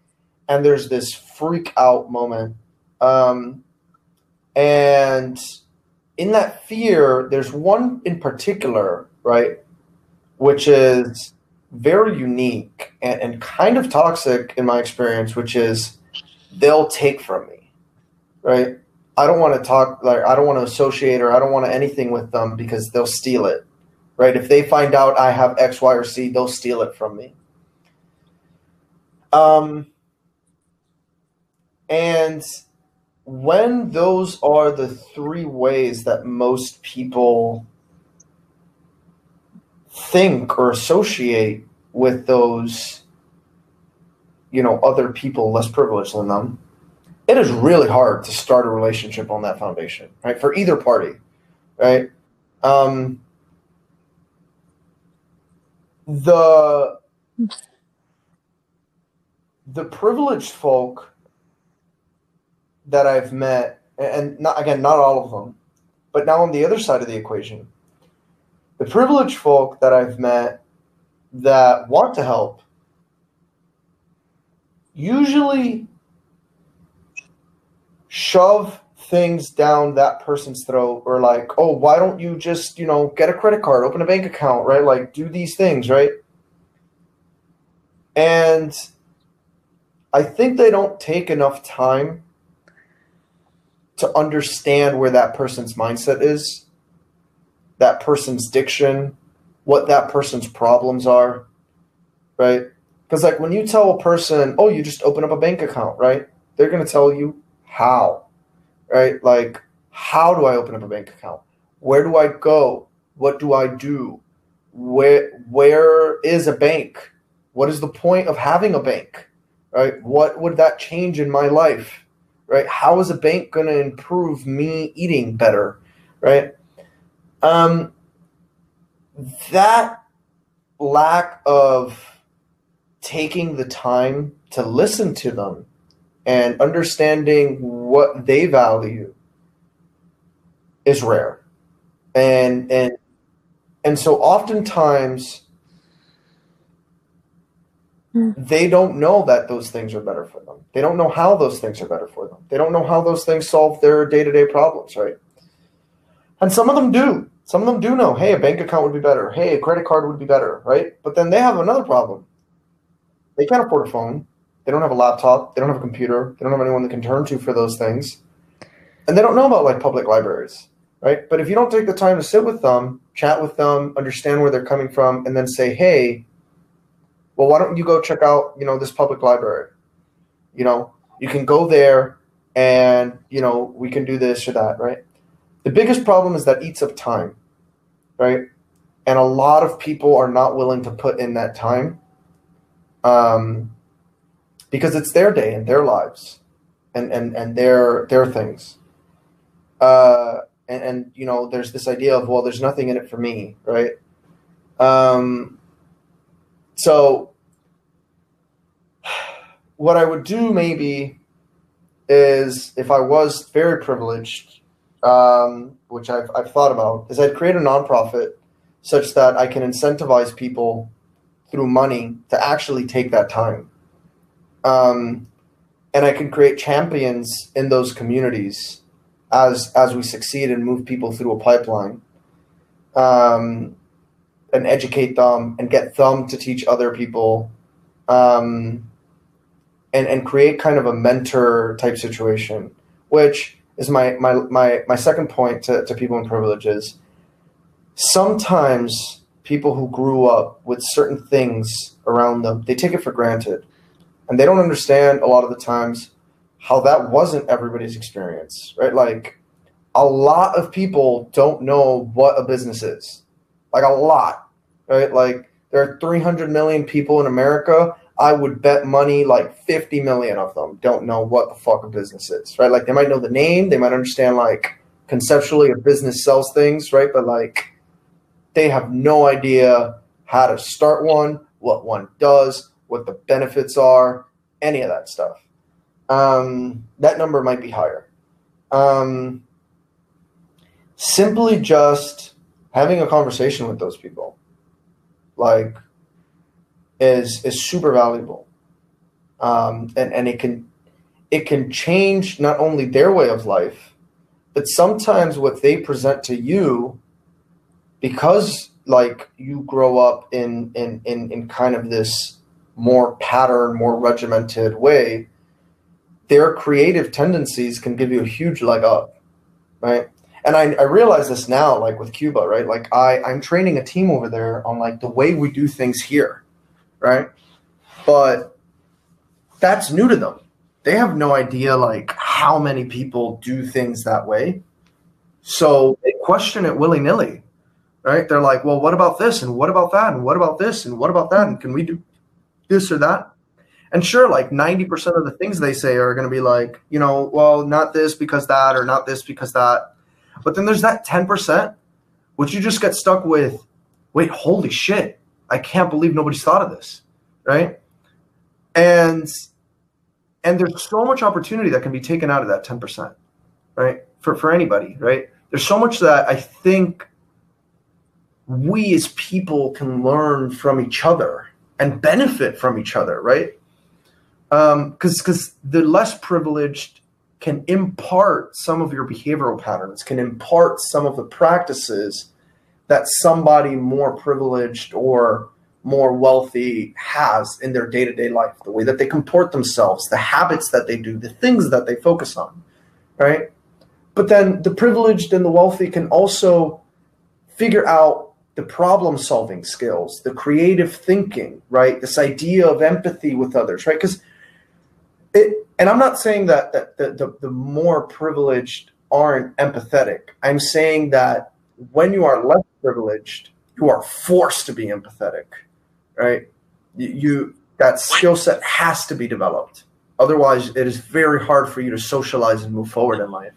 and there's this freak out moment. Um, and in that fear, there's one in particular, right? Which is very unique and, and kind of toxic in my experience, which is they'll take from me, right? I don't want to talk like I don't want to associate or I don't want to anything with them because they'll steal it, right? If they find out I have X, Y, or C, they'll steal it from me. Um, and when those are the three ways that most people think or associate with those you know other people less privileged than them it is really hard to start a relationship on that foundation right? For either party right? Um, the the privileged folk that I've met, and not again, not all of them, but now on the other side of the equation, the privileged folk that I've met that want to help usually shove things down that person's throat or like oh why don't you just you know get a credit card open a bank account right? Like do these things right? And i think they don't take enough time to understand where that person's mindset is that person's diction what that person's problems are right because like when you tell a person oh you just open up a bank account right they're going to tell you how right? Like, how do I open up a bank account? Where do I go? What do I do? Where where is a bank? What is the point of having a bank? Right? What would that change in my life? Right? How is a bank going to improve me eating better? Right? Um, that lack of taking the time to listen to them and understanding what they value is rare and and and so oftentimes. Hmm. they don't know that those things are better for them. They don't know how those things are better for them. They don't know how those things solve their day-to-day problems right? And some of them do. Some of them do know hey a bank account would be better. Hey a credit card would be better right? But then they have another problem. They can't afford a phone. They don't have a laptop. They don't have a computer. They don't have anyone they can turn to for those things. And they don't know about like public libraries, right? But if you don't take the time to sit with them, chat with them, understand where they're coming from, and then say, hey, well, why don't you go check out, you know, this public library? You know, you can go there and, you know, we can do this or that, right? The biggest problem is that eats up time, right? And a lot of people are not willing to put in that time. Um, because it's their day and their lives and and and their their things uh and and you know there's this idea of well there's nothing in it for me right um so what i would do maybe is if i was very privileged um which i've, I've thought about is i'd create a nonprofit such that i can incentivize people through money to actually take that time. Um, and I can create champions in those communities as as we succeed and move people through a pipeline, um, and educate them and get them to teach other people, um, and and create kind of a mentor type situation, which is my my my my second point to, to people in privileges. Sometimes people who grew up with certain things around them, they take it for granted and they don't understand a lot of the times how that wasn't everybody's experience, right? Like a lot of people don't know what a business is, like a lot, right? Like there are 300 million people in America. I would bet money like 50 million of them don't know what the fuck a business is, right? Like they might know the name, they might understand like conceptually a business sells things, right? But like they have no idea how to start one, what one does, what the benefits are, any of that stuff. Um, that number might be higher. Um, simply just having a conversation with those people, like, is is super valuable, um, and and it can it can change not only their way of life, but sometimes what they present to you, because like you grow up in in in, in kind of this more pattern, more regimented way, their creative tendencies can give you a huge leg up, right? And I, I realize this now, like with Cuba, right? Like I, I'm training a team over there on like the way we do things here, right? But that's new to them. They have no idea like how many people do things that way. So they question it willy nilly, right? They're like, well, what about this? And what about that? And what about this? And what about that? And can we do this or that. And sure, like 90% of the things they say are going to be like, you know, well, not this because that, or not this because that. But then there's that 10% which you just get stuck with, wait, holy shit, I can't believe nobody's thought of this, right? And and there's so much opportunity that can be taken out of that 10%, right? For for anybody, right? There's so much that I think we as people can learn from each other and benefit from each other, right? Because um, because the less privileged can impart some of your behavioral patterns, can impart some of the practices that somebody more privileged or more wealthy has in their day to day life, the way that they comport themselves, the habits that they do, the things that they focus on, right? But then the privileged and the wealthy can also figure out the problem solving skills, the creative thinking, right? This idea of empathy with others, right? Because it, and I'm not saying that, that the, the, the more privileged aren't empathetic. I'm saying that when you are less privileged, you are forced to be empathetic, right? You, that skill set has to be developed. Otherwise, it is very hard for you to socialize and move forward in life.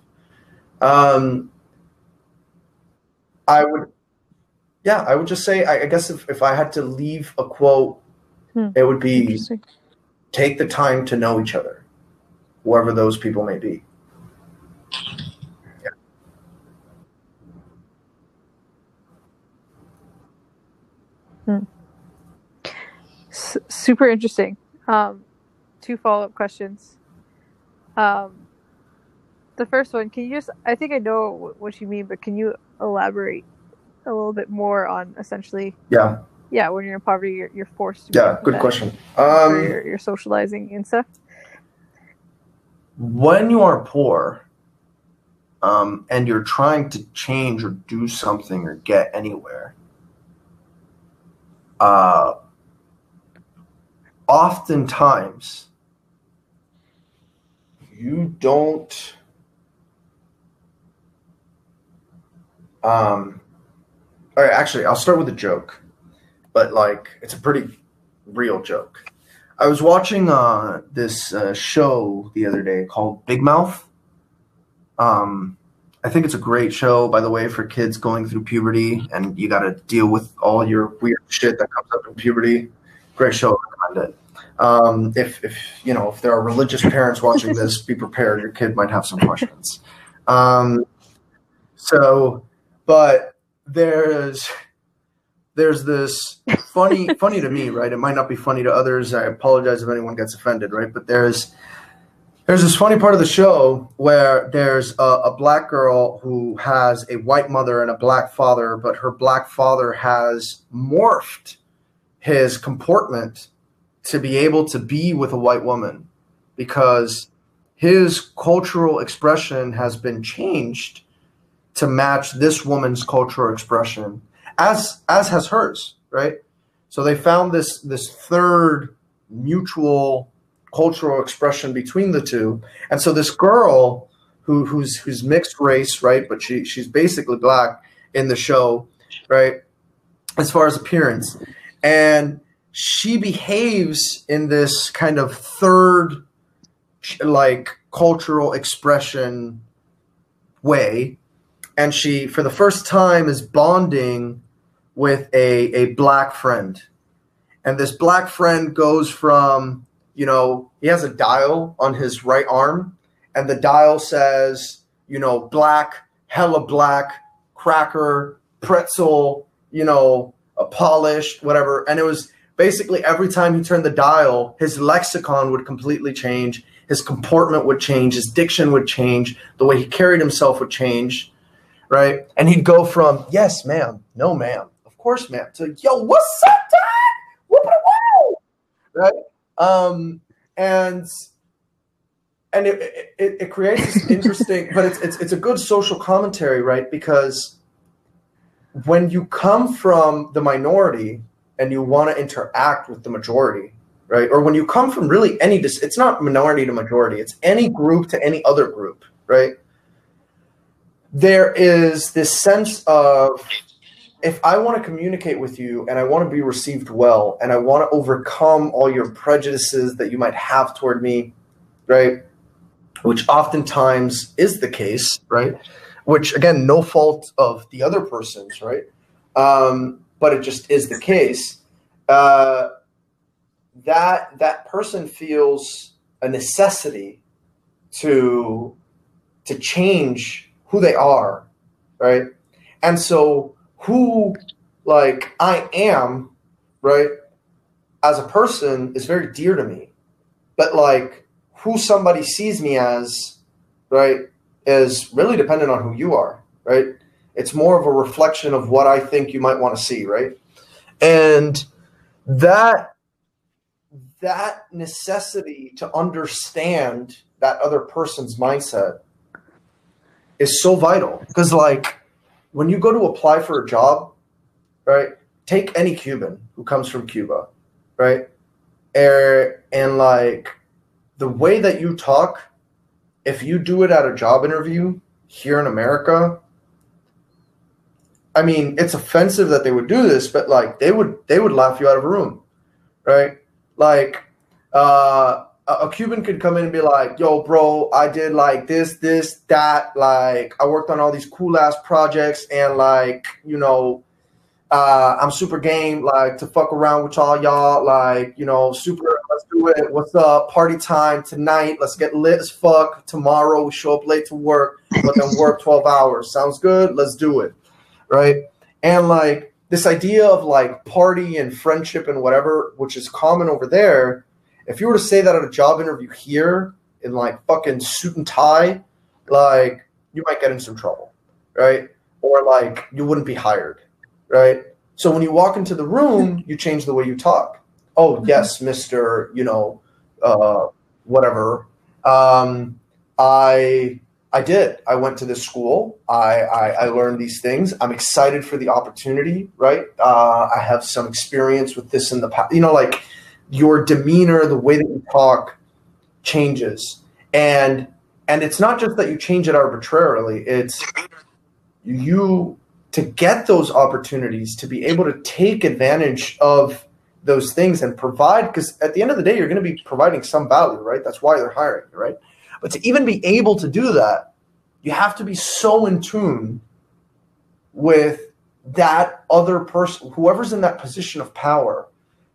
Um, I would, yeah, I would just say, I, I guess if, if I had to leave a quote, hmm. it would be take the time to know each other, whoever those people may be. Hmm. S- super interesting. Um, two follow up questions. Um, the first one, can you just, I think I know what you mean, but can you elaborate a little bit more on essentially yeah yeah, when you're in poverty, you're, you're forced. to Yeah, good question. Um, you're, you're socializing and stuff. When you are poor, um, and you're trying to change or do something or get anywhere, uh, oftentimes you don't. Um, all right, actually, I'll start with a joke but like it's a pretty real joke. I was watching uh, this uh, show the other day called Big Mouth. Um, I think it's a great show, by the way, for kids going through puberty, and you got to deal with all your weird shit that comes up in puberty. Great show, recommend it. Um, if, if you know if there are religious parents watching this, be prepared. Your kid might have some questions. Um, so, but there's there's this funny funny to me right? It might not be funny to others. I apologize if anyone gets offended right? But there's there's this funny part of the show where there's a, a, black girl who has a white mother and a black father but her black father has morphed his comportment to be able to be with a white woman because his cultural expression has been changed to match this woman's cultural expression as as has hers, right? So they found this this third mutual cultural expression between the two, and so this girl who who's who's mixed race, right? But she she's basically black in the show, right? As far as appearance, and she behaves in this kind of third like cultural expression way and she for the first time is bonding with a, a black friend. And this black friend goes from, you know, he has a dial on his right arm, and the dial says, you know, black, hella black, cracker, pretzel, you know, a polished, whatever. And it was basically every time he turned the dial, his lexicon would completely change, his comportment would change, his diction would change, the way he carried himself would change, right? And he'd go from, yes, ma'am, no, ma'am, of course, ma'am, To yo, what's up, Dad? Whoop Right? Um, and and it, it, it creates this interesting, but it's, it's it's a good social commentary, right? Because when you come from the minority and you want to interact with the majority, right? Or when you come from really any, it's not minority to majority, it's any group to any other group, right? There is this sense of if I want to communicate with you and I want to be received well and I want to overcome all your prejudices that you might have toward me, right? Which oftentimes is the case, right? which again, no fault of the other person's, right? Um, but it just is the case. Uh, that that person feels a necessity to to change who they are, right? And so who like I am, right, as a person is very dear to me. But like who somebody sees me as, right, is really dependent on who you are, right? It's more of a reflection of what I think you might want to see, right? And that that necessity to understand that other person's mindset is so vital. Because like when you go to apply for a job right take any cuban who comes from cuba right and, and like the way that you talk if you do it at a job interview here in america i mean it's offensive that they would do this but like they would they would laugh you out of a room right? Like uh, a Cuban could come in and be like, "Yo, bro, I did like this, this, that. Like, I worked on all these cool ass projects, and like, you know, uh, I'm super game, like, to fuck around with all y'all. Like, you know, super. Let's do it. What's up? Party time tonight. Let's get lit as fuck. Tomorrow we show up late to work, but then work 12 hours. Sounds good. Let's do it, right? And like this idea of like party and friendship and whatever, which is common over there, if you were to say that at a job interview here in like fucking suit and tie, like you might get in some trouble, right? Or like you wouldn't be hired, right? So when you walk into the room, you change the way you talk. Oh mm-hmm. yes, Mister, you know, uh, whatever. Um, I I did. I went to this school. I, I, I, learned these things. I'm excited for the opportunity, right? Uh, I have some experience with this in the past. You know, like your demeanor, the way that you talk changes. And and it's not just that you change it arbitrarily. It's you to get those opportunities to be able to take advantage of those things and provide because at the end of the day you're going to be providing some value right that's why they're hiring right but to even be able to do that, you have to be so in tune with that other person, whoever's in that position of power.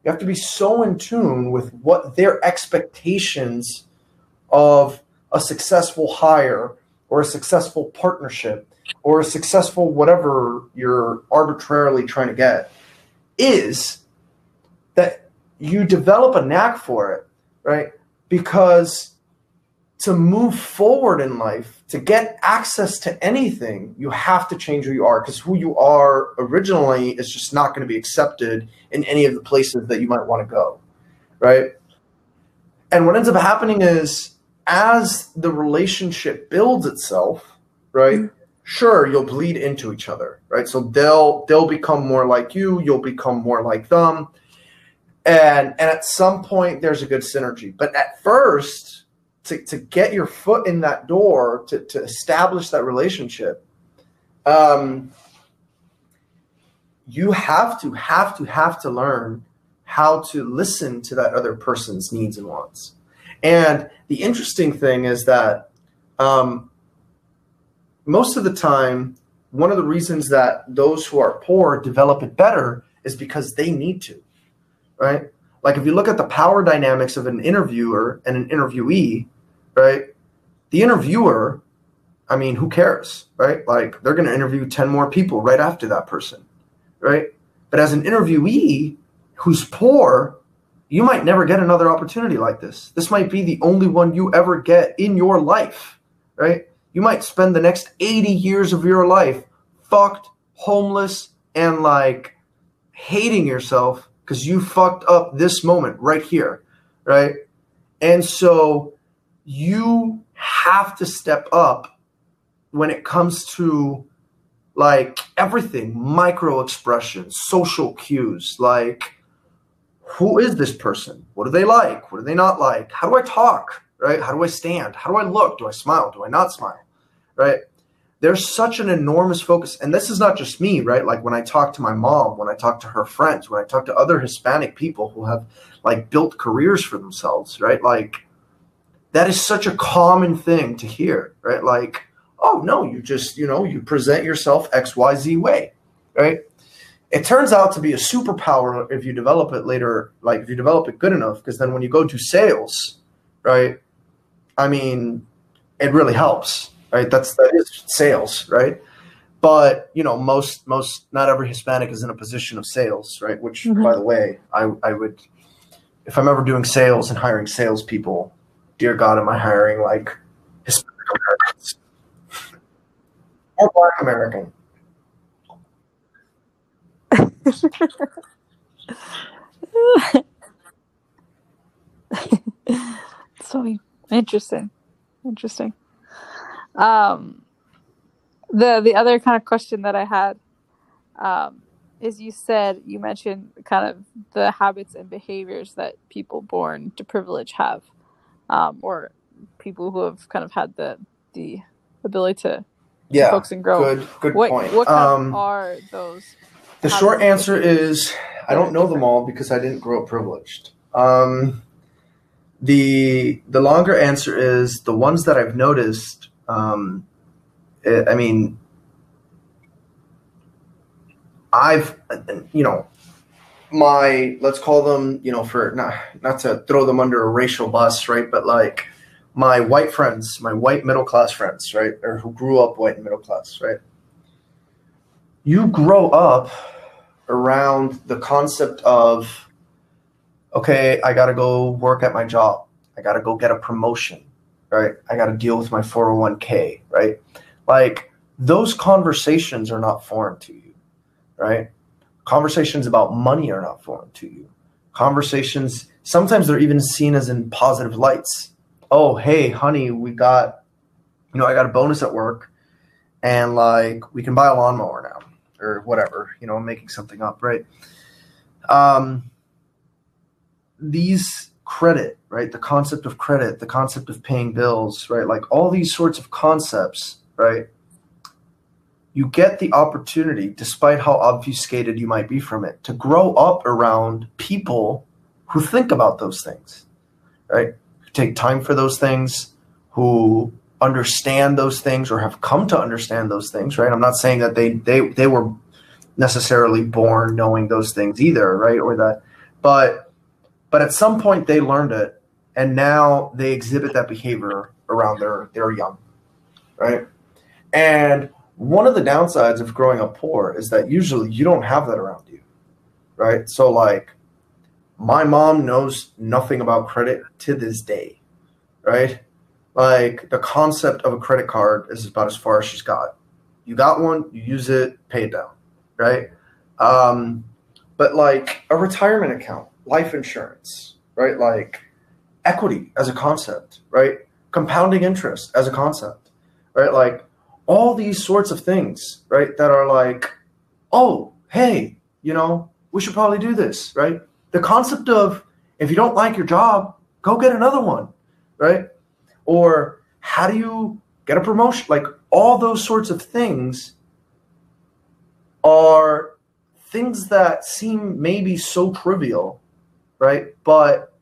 You have to be so in tune with what their expectations of a successful hire or a successful partnership or a successful whatever you're arbitrarily trying to get is that you develop a knack for it, right? Because to move forward in life, to get access to anything, you have to change who you are because who you are originally is just not going to be accepted in any of the places that you might want to go. Right. And what ends up happening is as the relationship builds itself, right? Mm-hmm. Sure, you'll bleed into each other, right? So they'll they'll become more like you, you'll become more like them. And and at some point there's a good synergy. But at first, to, to get your foot in that door to, to establish that relationship um, you have to have to have to learn how to listen to that other person's needs and wants. And the interesting thing is that um, most of the time one of the reasons that those who are poor develop it better is because they need to right? Like if you look at the power dynamics of an interviewer and an interviewee right? The interviewer, I mean, who cares, right? Like they're going to interview 10 more people right after that person, right? But as an interviewee who's poor, you might never get another opportunity like this. This might be the only one you ever get in your life, right? You might spend the next 80 years of your life fucked, homeless, and like hating yourself because you fucked up this moment right here, right? And so you have to step up when it comes to like everything. Micro expressions social cues like who is this person? What do they like? What do they not like? How do i talk? Right? How do i stand? How do i look? Do i smile? Do i not smile? Right? There's such an enormous focus. And this is not just me right? Like when i talk to my mom when i talk to her friends when i talk to other hispanic people who have like built careers for themselves right? Like that is such a common thing to hear, right? Like, oh no, you just you know you present yourself X Y Z way, right? It turns out to be a superpower if you develop it later, like if you develop it good enough, because then when you go to sales, right? I mean, it really helps, right? That's that is sales, right? But you know, most most not every Hispanic is in a position of sales, right? Which, Mhm. by the way, I I would, if I'm ever doing sales and hiring salespeople, dear God, am I hiring like Hispanic Americans or Black American? so interesting, interesting. Um, the the other kind of question that I had, um, is you said you mentioned kind of the habits and behaviors that people born to privilege have, um, or people who have kind of had the the ability to Yeah, focus and grow. good good what point. what Um, are those? The short answer is I don't know them all because I didn't grow up privileged. Um, the the longer answer is the ones that I've noticed. Um, I I mean, I've you know my let's call them you know for not not to throw them under a racial bus right but like my white friends my white middle class friends right or who grew up white and middle class right? You grow up around the concept of okay i got to go work at my job. I got to go get a promotion right? I got to deal with my 401k right? Like those conversations are not foreign to you right conversations about money are not foreign to you. Conversations sometimes they're even seen as in positive lights. Oh hey honey we got you know i got a bonus at work and like we can buy a lawnmower now or whatever you know i'm making something up right? Um these credit right? The concept of credit the concept of paying bills right? Like all these sorts of concepts right you get the opportunity despite how obfuscated you might be from it to grow up around people who think about those things right? Who take time for those things who understand those things or have come to understand those things right? I'm not saying that they they they were necessarily born knowing those things either right? Or that but but at some point they learned it and now they exhibit that behavior around their their young right? And one of the downsides of growing up poor is that usually you don't have that around you right? So like my mom knows nothing about credit to this day right? Like the concept of a credit card is about as far as she's got. You got one you use it pay it down right? Um, but like a retirement account life insurance right? Like equity as a concept right? Compounding interest as a concept right? Like all these sorts of things right that are like oh hey you know we should probably do this right? The concept of if you don't like your job go get another one right? Or how do you get a promotion? Like all those sorts of things are things that seem maybe so trivial right? But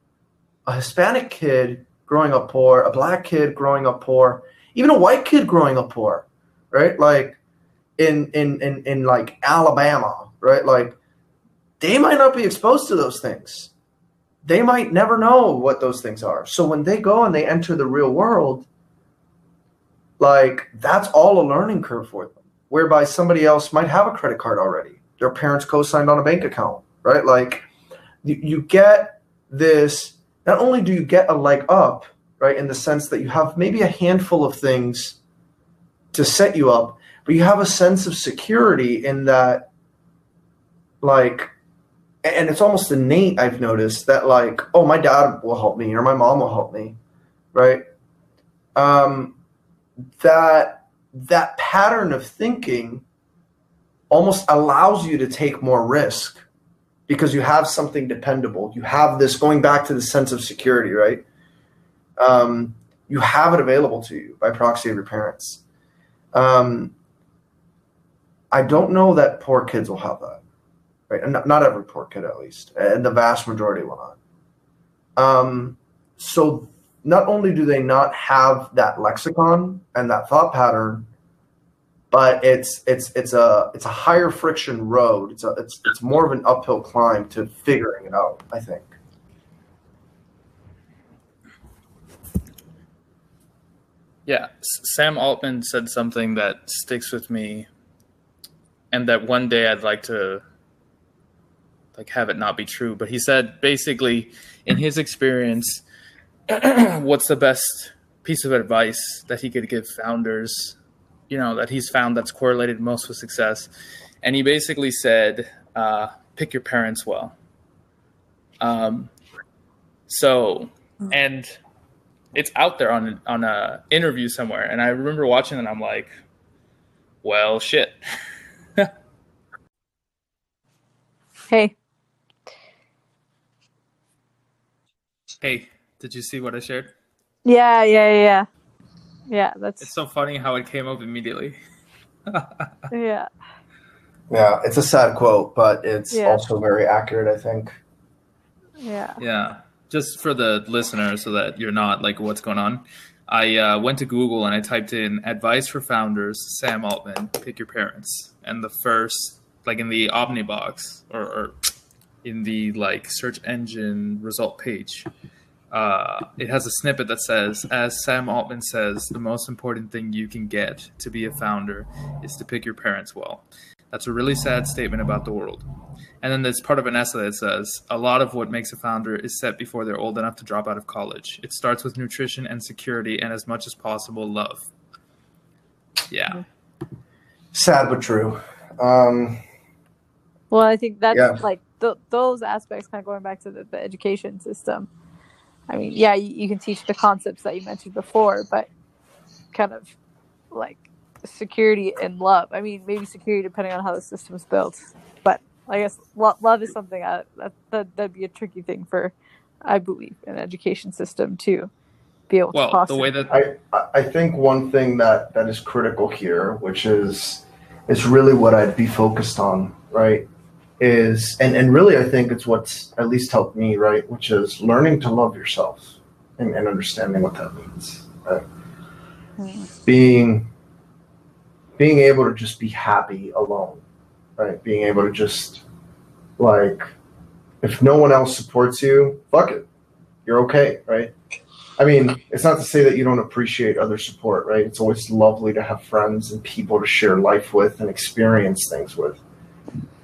a hispanic kid growing up poor a black kid growing up poor even a white kid growing up poor right? Like in in in, in like alabama right? Like they might not be exposed to those things. They might never know what those things are. So when they go and they enter the real world like that's all a learning curve for them whereby somebody else might have a credit card already. Their parents co-signed on a bank account right? Like you, get this not only do you get a leg up right in the sense that you have maybe a handful of things to set you up but you have a sense of security in that like and it's almost innate i've noticed that like oh my dad will help me or my mom will help me right? Um that that pattern of thinking almost allows you to take more risk because you have something dependable. You have this going back to the sense of security right? Um, you have it available to you by proxy of your parents um, i don't know that poor kids will have that right not, not every poor kid at least and the vast majority will not um, so not only do they not have that lexicon and that thought pattern, but it's it's it's a it's a higher friction road. It's a it's it's more of an uphill climb to figuring it out. I think. Yeah, Sam Altman said something that sticks with me, and that one day I'd like to like have it not be true. But he said basically, in his experience, what's the best piece of advice that he could give founders? You know that he's found that's correlated most with success, and he basically said, uh, "Pick your parents well." Um, so and it's out there on on a interview somewhere, and I remember watching it. and I'm like, well, shit. Hey, hey, did you see what I shared? yeah, yeah, yeah, yeah. Yeah, that's It's so funny how it came up immediately. yeah, Yeah, it's a sad quote, but it's Yeah. also very accurate. I think. yeah. Yeah, just for the listener, so that you're not like, what's going on? I uh, went to Google and I typed in advice for founders, Sam Altman, pick your parents. And the first, like in the Omnibox or, or in the like search engine result page, uh, it has a snippet that says, as Sam Altman says, the most important thing you can get to be a founder is to pick your parents well. That's a really sad statement about the world. And then there's part of an essay that says a lot of what makes a founder is set before they're old enough to drop out of college. It starts with nutrition and security, and as much as possible, love. Yeah, Sad but true. Um, Well, I think that's Yeah. like th- those aspects, kind of going back to the, the education system. I mean, yeah, you, you can teach the concepts that you mentioned before, but kind of like security and love. I mean, maybe security depending on how the system's built, but I guess lo- love is something I, that, that that'd be a tricky thing for, I believe, an education system to be able to well, the way that I I think one thing that that is critical here, which is is really what I'd be focused on, right? Is and and really I think it's what's at least helped me, right? Which is learning to love yourself and, and understanding what that means, right? Mm. Being being able to just be happy alone, right? Being able to just like if no one else supports you, fuck it. You're okay, right? I mean, it's not to say that you don't appreciate other support, right? It's always lovely to have friends and people to share life with and experience things with.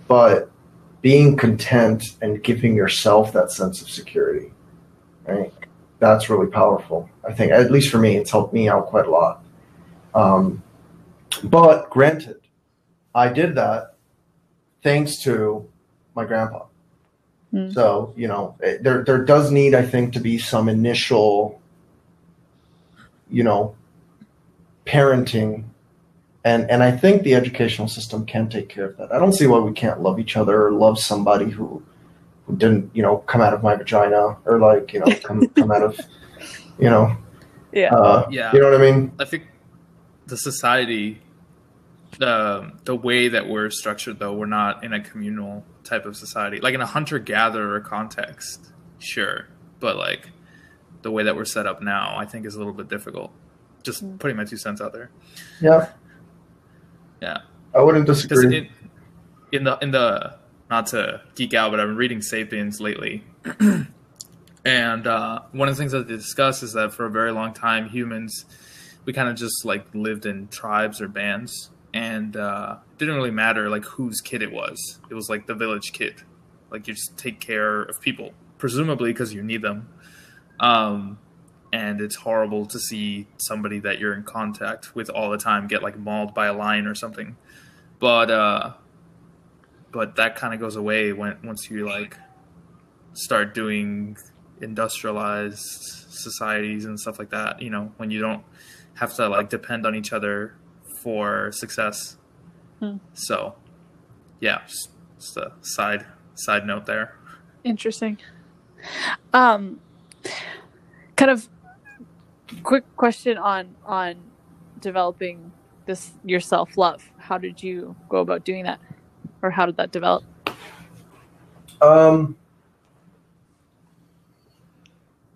But being content and giving yourself that sense of security, right? That's really powerful. I think, at least for me, it's helped me out quite a lot. Um, but granted, I did that thanks to my grandpa. Hmm. So you know, it, there there does need, I think, to be some initial, you know, parenting, and and I think the educational system can take care of that. I don't see why we can't love each other or love somebody who who didn't, you know, come out of my vagina or like you know come come out of, you know, yeah, uh, Yeah. you know what I mean? I think the society, the the way that we're structured, though, we're not in a communal type of society. Like in a hunter gatherer context, sure, but like the way that we're set up now, I think is a little bit difficult. Just Mm. putting my two cents out there. Yeah, Yeah. I wouldn't because disagree. in, in the in the not to geek out, but I've been reading *Sapiens* lately, and uh, one of the things that they discuss is that for a very long time, humans we kind of just like lived in tribes or bands, and uh, didn't really matter like whose kid it was. It was like the village kid, like you just take care of people, presumably because you need them. Um, and it's horrible to see somebody that you're in contact with all the time get like mauled by a lion or something but uh but that kind of goes away when once you like start doing industrialized societies and stuff like that you know when you don't have to like depend on each other for success Hmm. so yeah just, just a side side note there Interesting. Um, kind of quick question on on developing this your self love. How did you go about doing that, or how did that develop? Um,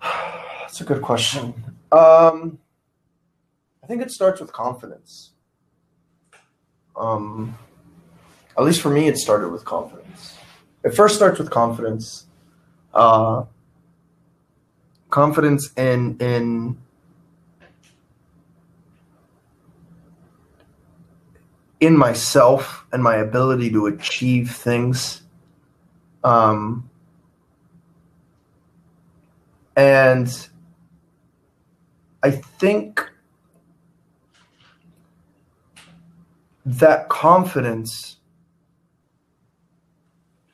That's a good question. Um, I think it starts with confidence. Um, at least for me, it started with confidence. It first starts with confidence. Uh, confidence in in in myself and my ability to achieve things. Um, and I think that confidence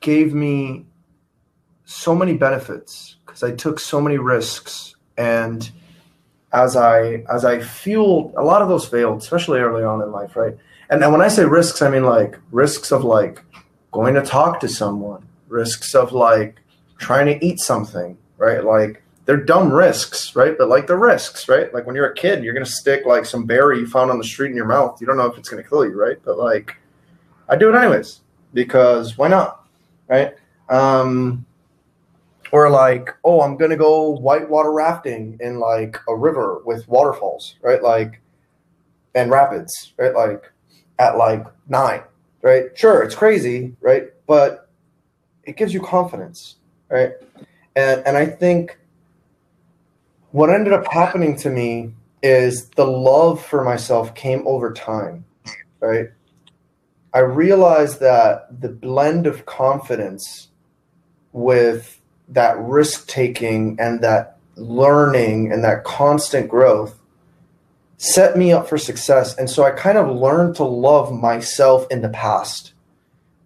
gave me so many benefits because I took so many risks and as I as I fueled a lot of those failed, especially early on in life, right? And, when I say risks, I mean like risks of like going to talk to someone, risks of like trying to eat something, right? Like they're dumb risks, right? But like the risks, right? Like when you're a kid, you're gonna stick like some berry you found on the street in your mouth. You don't know if it's gonna kill you, right? But like I do it anyways because why not, right? Um, or like, oh, I'm gonna go whitewater rafting in like a river with waterfalls, right? Like and rapids, right? Like at like nine, right? Sure, it's crazy, right? But it gives you confidence, right? And and I think what ended up happening to me is the love for myself came over time, right? I realized that the blend of confidence with that risk taking and that learning and that constant growth set me up for success. And so I kind of learned to love myself in the past,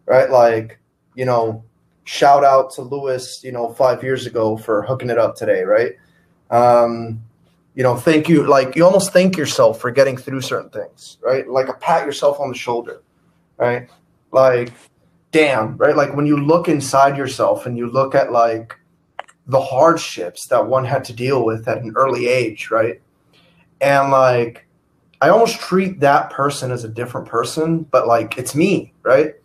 right? Like, you know, shout out to Lewis, you know, five years ago for hooking it up today, right? Um, you know, thank you. Like you almost thank yourself for getting through certain things, right? Like a pat yourself on the shoulder, right? Like, damn, right? Like when you look inside yourself and you look at like the hardships that one had to deal with at an early age, right? And like, I almost treat that person as a different person, but like it's me, right?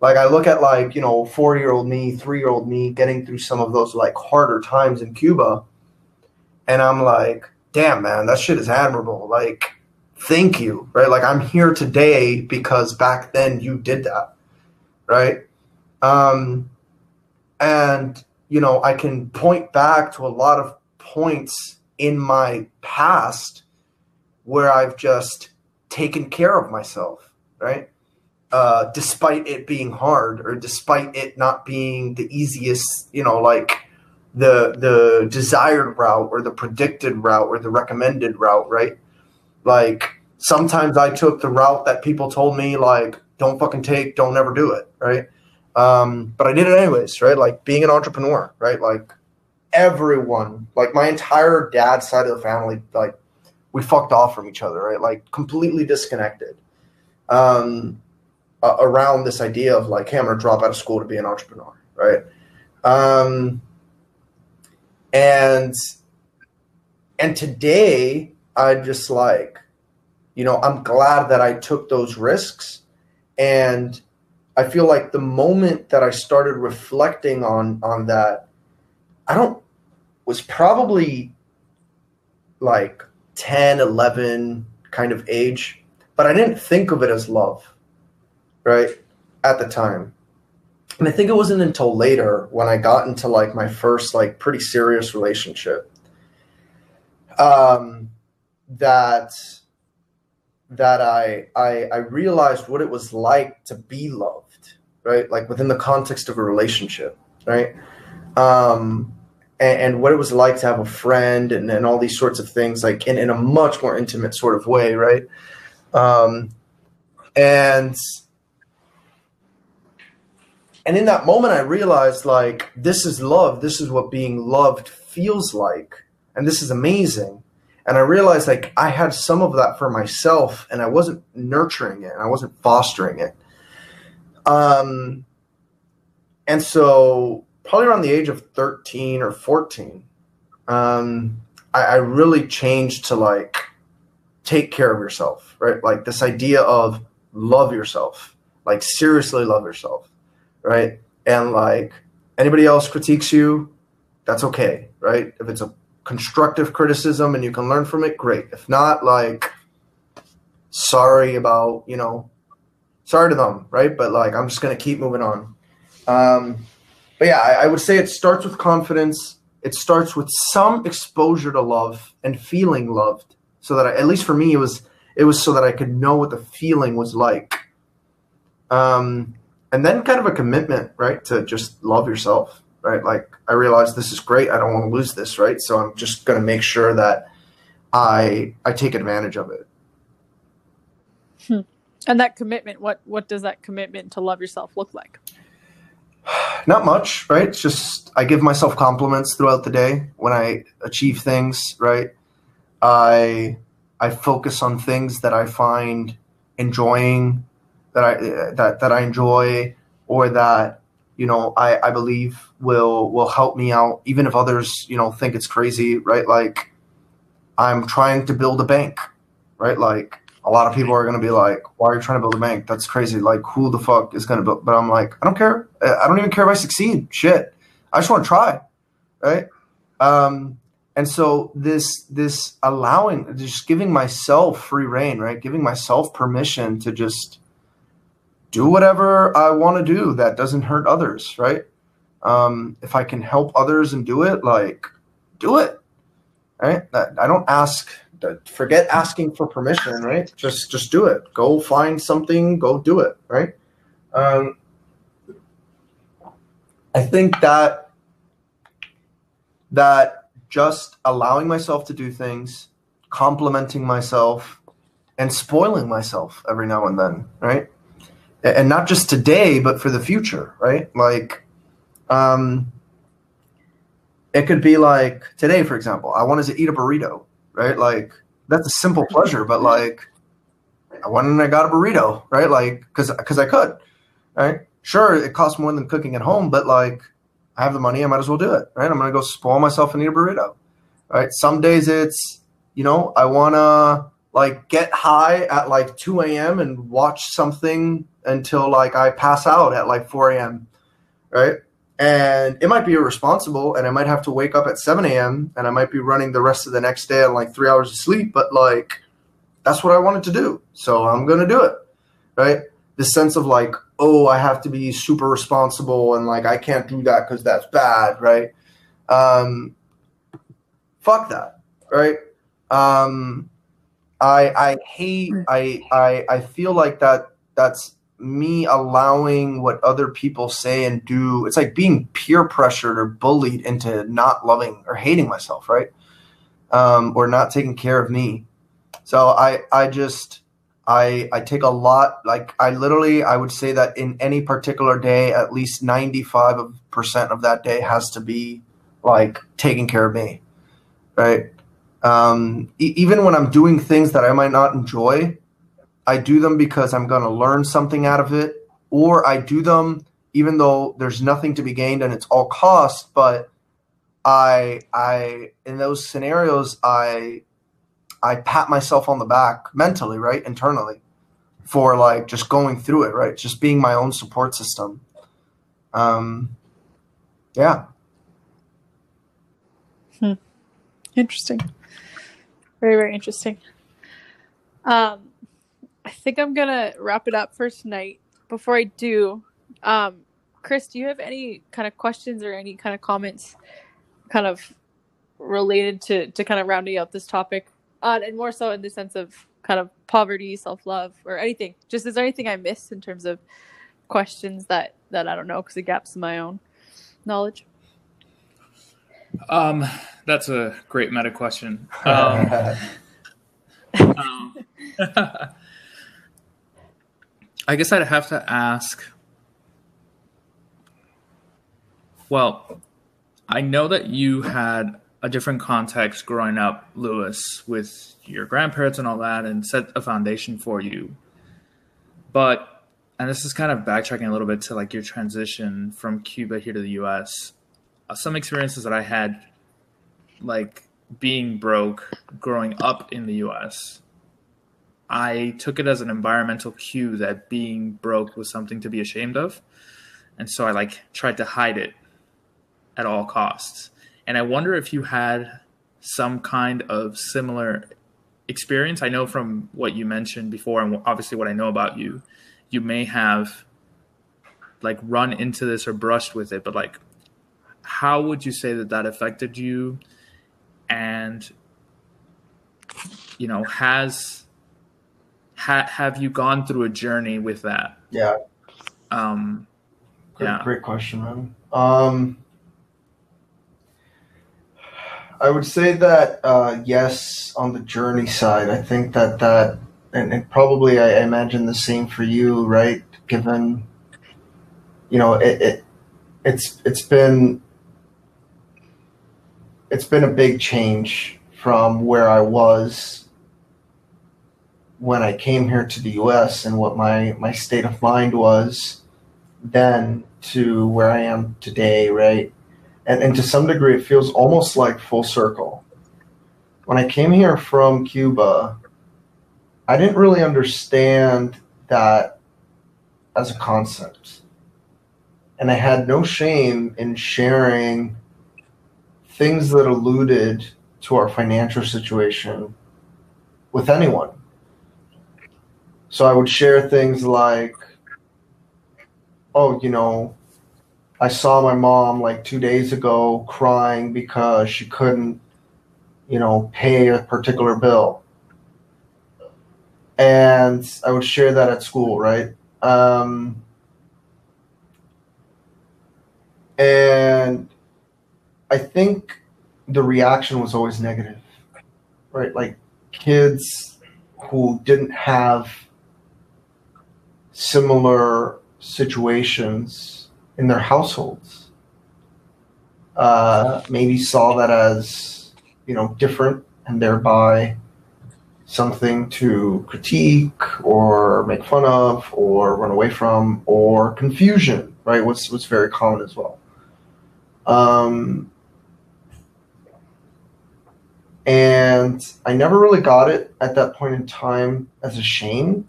Like I look at like, you know, four year old me, three year old me getting through some of those like harder times in Cuba and I'm like, damn, man, that shit is admirable. Like, thank you, right? Like, I'm here today because back then you did that, right? Um, and you know, I can point back to a lot of points in my past where I've just taken care of myself, right? Uh, despite it being hard or despite it not being the easiest, you know, like the the desired route or the predicted route or the recommended route, right? Like sometimes I took the route that people told me like don't fucking take, don't ever do it, right? Um, but I did it anyways, right? Like being an entrepreneur, right? Like everyone, like my entire dad's side of the family, like we fucked off from each other, right? Like completely disconnected. Um, uh, around this idea of like, hey, I'm gonna drop out of school to be an entrepreneur, right? Um, and and today i just like you know i'm glad that i took those risks. And i feel like the moment that i started reflecting on on that i don't was probably like 10 11 kind of age but i didn't think of it as love right at the time and I think it wasn't until later when I got into like my first like pretty serious relationship um, that that I, I I realized what it was like to be loved, right? Like within the context of a relationship, right? Um, and, and what it was like to have a friend and, and all these sorts of things, like in, in a much more intimate sort of way, right? Um, and and in that moment, I realized like, this is love. This is what being loved feels like. And this is amazing. And I realized like I had some of that for myself and I wasn't nurturing it and I wasn't fostering it. Um, and so probably around the age of 13 or 14, um, I, I really changed to like take care of yourself, right? Like this idea of love yourself, like seriously love yourself right? And like anybody else critiques you, that's okay, right? If it's a constructive criticism and you can learn from it, great. If not, like, sorry about, you know, sorry to them, right? But like, I'm just to keep moving on. Um, but yeah, I, I would say it starts with confidence. It starts with some exposure to love and feeling loved so that I, at least for me, it was, it was so that I could know what the feeling was like. Um, and then kind of a commitment, right? To just love yourself, right? Like I realize this is great. I don't want to lose this, right? So I'm just going to make sure that I, I take advantage of it. Hmm. And that commitment, what what does that commitment to love yourself look like? Not much, right? It's just I give myself compliments throughout the day when I achieve things, right? I I focus on things that I find enjoying, that I that that I enjoy, or that you know I I believe will will help me out, even if others you know think it's crazy, right? Like I'm trying to build a bank, right? Like a lot of people are going to be like, why are you trying to build a bank? That's crazy. Like, who the fuck is going to build? But I'm like, I don't care. I don't even care if I succeed. Shit. I just want to try. Right. Um, and so this, this allowing, just giving myself free rein, right? Giving myself permission to just do whatever I want to do that doesn't hurt others. Right. Um, if I can help others and do it, like, do it. Right. I don't ask forget asking for permission, right? Just just do it. Go find something. Go do it, right? Um, I think that that just allowing myself to do things, complimenting myself, and spoiling myself every now and then, right? And not just today, but for the future, right? Like, um, it could be like today, for example, I wanted to eat a burrito right? Like that's a simple pleasure, but like I went and I got a burrito, right? Like because because I could, right? Sure, it costs more than cooking at home, but like I have the money, I might as well do it, right? I'm gonna go spoil myself and eat a burrito, right? Some days it's you know I wanna like get high at like 2 a.m. and watch something until like I pass out at like 4 a.m. Right? and it might be irresponsible and i might have to wake up at 7 a.m and i might be running the rest of the next day on like three hours of sleep but like that's what i wanted to do so i'm gonna do it right the sense of like oh i have to be super responsible and like i can't do that because that's bad right um fuck that right um i i hate i i i feel like that that's me allowing what other people say and do it's like being peer pressured or bullied into not loving or hating myself right? Um, or not taking care of me. So i i just i i take a lot like i literally i would say that in any particular day at least 95% of that day has to be like taking care of me right? Um, e- even when i'm doing things that i might not enjoy I do them because I'm going to learn something out of it, or I do them even though there's nothing to be gained and it's all cost. But I, I, in those scenarios, I, I pat myself on the back mentally, right, internally, for like just going through it, right, just being my own support system. Um, yeah. Hmm. Interesting. Very very interesting. Um I think I'm gonna wrap it up for tonight. Before I do, um, Chris, do you have any kind of questions or any kind of comments, kind of related to to kind of rounding out this topic, uh, and more so in the sense of kind of poverty, self love, or anything? Just is there anything I missed in terms of questions that that I don't know because it gaps in my own knowledge? Um, that's a great meta question. Um, um, I guess I'd have to ask. Well, I know that you had a different context growing up, Lewis, with your grandparents and all that, and set a foundation for you. But, and this is kind of backtracking a little bit to like your transition from Cuba here to the US. Uh, some experiences that I had, like being broke growing up in the US, I took it as an environmental cue that being broke was something to be ashamed of. And so I like tried to hide it at all costs. And I wonder if you had some kind of similar experience? I know from what you mentioned before, and obviously what I know about you, you may have like run into this or brushed with it, but like, how would you say that that affected you? And you know, has ha, have you gone through a journey with that? Yeah. Um, Great, yeah. great question, man. Um, I would say that uh, yes, on the journey side, I think that that, and, and probably I imagine the same for you, right? Given, you know, it, it it's it's been it's been a big change from where I was when I came here to the U.S. and what my my state of mind was then to where I am today, right? And, and to some degree, it feels almost like full circle. When I came here from Cuba, I didn't really understand that as a concept. And I had no shame in sharing things that alluded to our financial situation with anyone. So I would share things like, oh, you know, I saw my mom like two days ago crying because she couldn't, you know, pay a particular bill. And I would share that at school, right? Um, and I think the reaction was always negative, right? Like kids who didn't have similar situations in their households. Uh, maybe saw that as you know different and thereby something to critique or make fun of or run away from or confusion right? What's what's very common as well. Um, and i never really got it at that point in time as a shame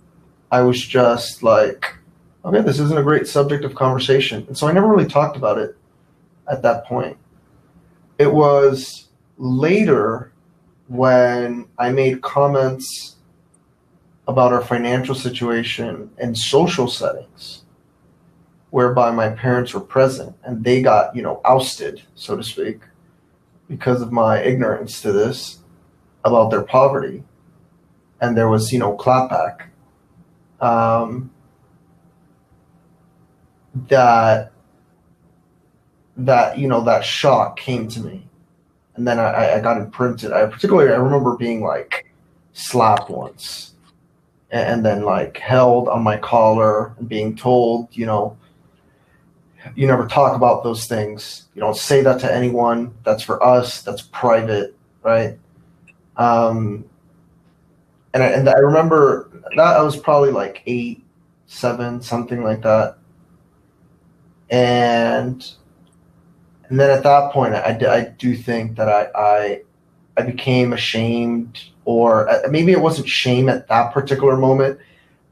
i was just like okay, this isn't a great subject of conversation. And so I never really talked about it at that point. It was later when I made comments about our financial situation in social settings whereby my parents were present and they got, you know, ousted, so to speak, because of my ignorance to this about their poverty. And there was, you know, clapback. Um, that that you know that shock came to me. And then I, I got imprinted i particularly i remember being like slapped once. And, and then like held on my collar and being told you know you never talk about those things. You don't say that to anyone. That's for us. That's private right? Um and I, and I remember that i was probably like eight seven something like that and and then at that point, I, I do think that I, I I became ashamed, or uh, maybe it wasn't shame at that particular moment,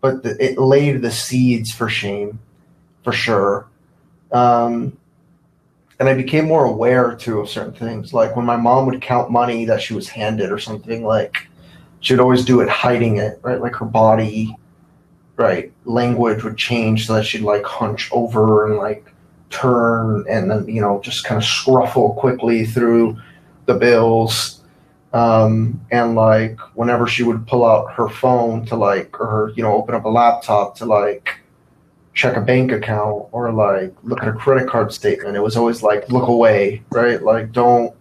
but the, it laid the seeds for shame, for sure. Um, and I became more aware too of certain things, like when my mom would count money that she was handed or something, like she'd always do it hiding it, right? Like her body, right? Language would change so that she'd like hunch over and like turn and then you know just kind of scruffle quickly through the bills um, and like whenever she would pull out her phone to like or you know open up a laptop to like check a bank account or like look at a credit card statement it was always like look away right like don't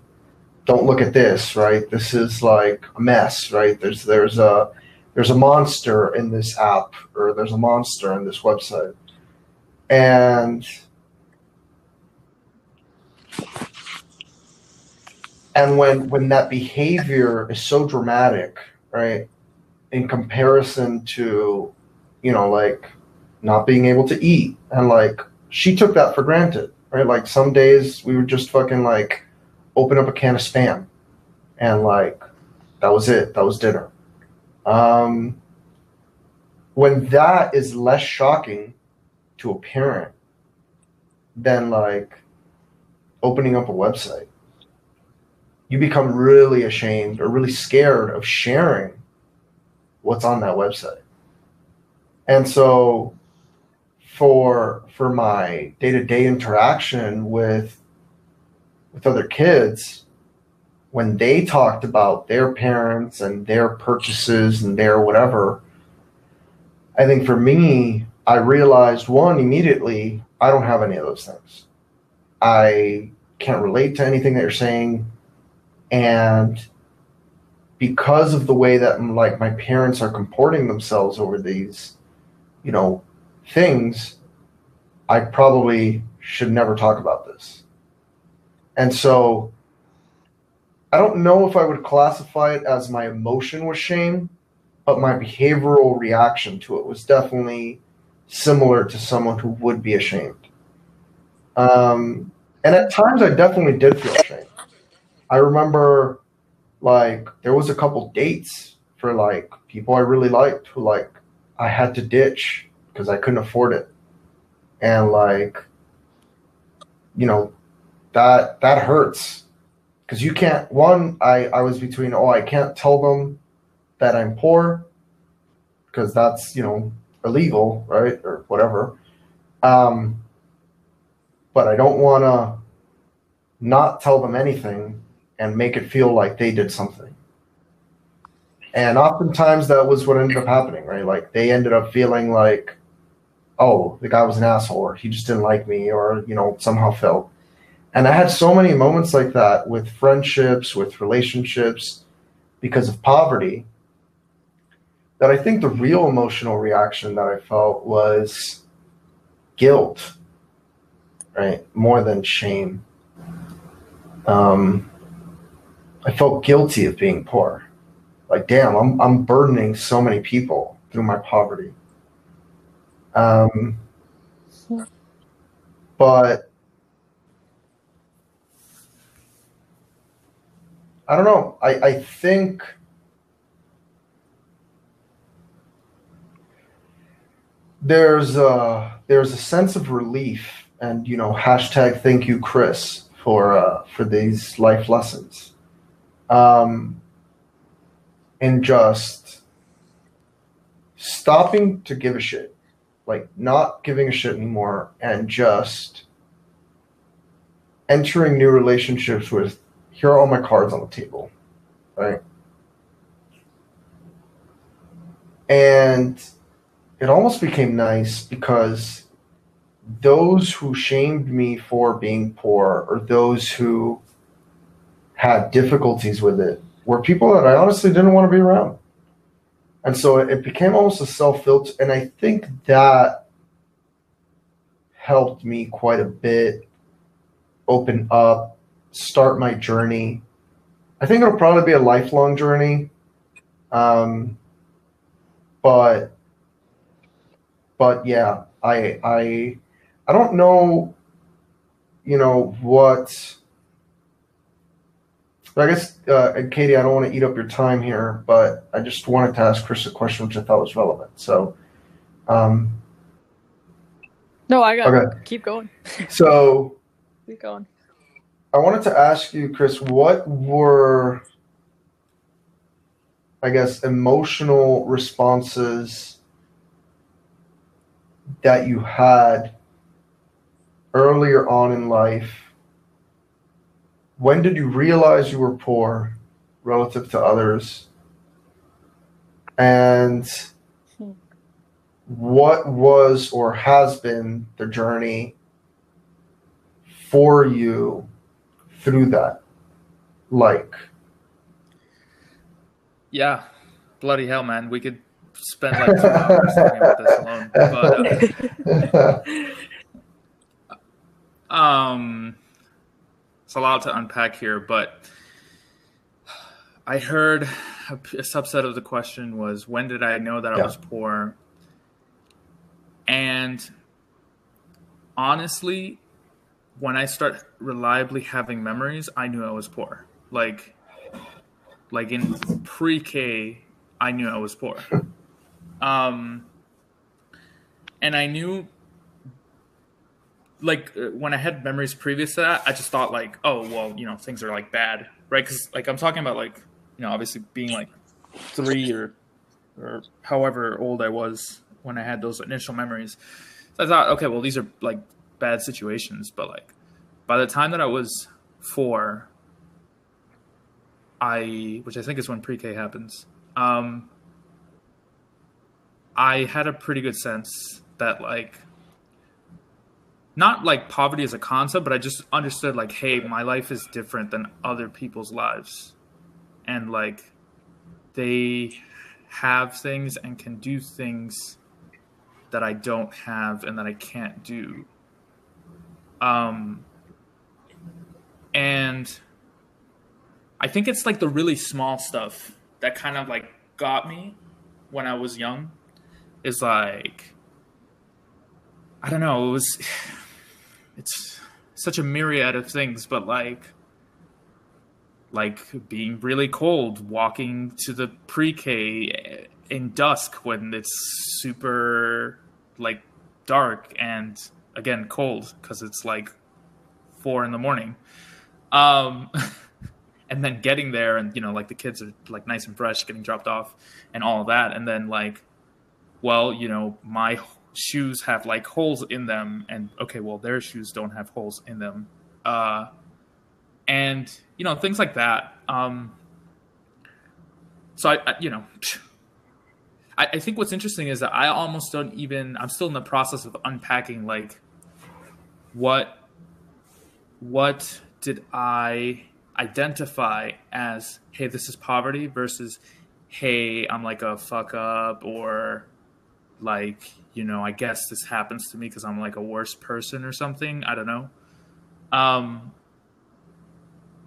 don't look at this right? This is like a mess right? There's there's a there's a monster in this app or there's a monster in this website. And and when when that behavior is so dramatic right in comparison to you know like not being able to eat and like she took that for granted right? Like some days we were just fucking like open up a can of spam and like that was it that was dinner um when that is less shocking to a parent than like opening up a website you become really ashamed or really scared of sharing what's on that website. And so for for my day-to-day interaction with with other kids when they talked about their parents and their purchases and their whatever i think for me i realized one immediately i don't have any of those things i can't relate to anything that you're saying and because of the way that like my parents are comporting themselves over these you know things, I probably should never talk about this. And so I don't know if I would classify it as my emotion was shame, but my behavioral reaction to it was definitely similar to someone who would be ashamed. Um, and at times I definitely did feel ashamed. I remember like there was a couple dates for like people I really liked who like I had to ditch because I couldn't afford it. And like, you know, that that hurts because you can't. One, I I was between oh I can't tell them that I'm poor because that's you know illegal right or whatever. Um, but I don't want to not tell them anything and make it feel like they did something. And oftentimes that was what ended up happening, right? Like they ended up feeling like oh, the guy was an asshole, or he just didn't like me, or you know, somehow felt. And I had so many moments like that with friendships, with relationships, because of poverty. That I think the real emotional reaction that I felt was guilt, right, more than shame. Um, I felt guilty of being poor. Like, damn, I'm I'm burdening so many people through my poverty. Um, but I don't know. I, I think there's a there's a sense of relief and you know hashtag thank you Chris for uh, for these life lessons. Um, and just stopping to give a shit like not giving a shit anymore and just entering new relationships with here are all my cards on the table right and it almost became nice because those who shamed me for being poor or those who had difficulties with it were people that I honestly didn't want to be around. And so it became almost a self filter. And I think that helped me quite a bit open up, start my journey. I think it'll probably be a lifelong journey. Um, but but yeah, I I I don't know, you know, what I guess, uh, and Katie, I don't want to eat up your time here, but I just wanted to ask Chris a question which I thought was relevant. So, um, no, I got Okay. keep going. so Keep going. I wanted to ask you, Chris, what were, I guess, emotional responses that you had earlier on in life? When did you realize you were poor relative to others? And what was or has been the journey for you through that? Like, Yeah, bloody hell, man. We could spend like two hours talking about this alone. But uh, um, it's a lot to unpack here. But I heard a, a subset of the question was, "When did I know that I was poor?" And honestly, when I start reliably having memories, I knew I was poor. Like, like in pre-K, I knew I was poor. Um, and I knew like uh, when I had memories previous to that, I just thought like, oh well, you know, things are like bad, right? Because like I'm talking about like you know, obviously being like three or or however old I was when I had those initial memories. So I thought, okay, well, these are like bad situations, but like by the time that I was four, I, which I think is when pre-K happens, um, I had a pretty good sense that like not like poverty as a concept, but I just understood like, hey, my life is different than other people's lives. And like they have things and can do things that I don't have and that I can't do. Um and I think it's like the really small stuff that kind of like got me when I was young is like I don't know, it was it's such a myriad of things, but like like being really cold, walking to the pre-K in dusk when it's super like dark and again cold because it's like four in the morning. Um, and then getting there and you know like the kids are like nice and fresh, getting dropped off and all of that, and then like, well, you know my shoes have like holes in them and okay well their shoes don't have holes in them uh and you know things like that um so i, I you know I, I think what's interesting is that i almost don't even i'm still in the process of unpacking like what what did i identify as hey this is poverty versus hey i'm like a fuck up or like you know, I guess this happens to me because I'm like a worse person or something. I don't know. Um,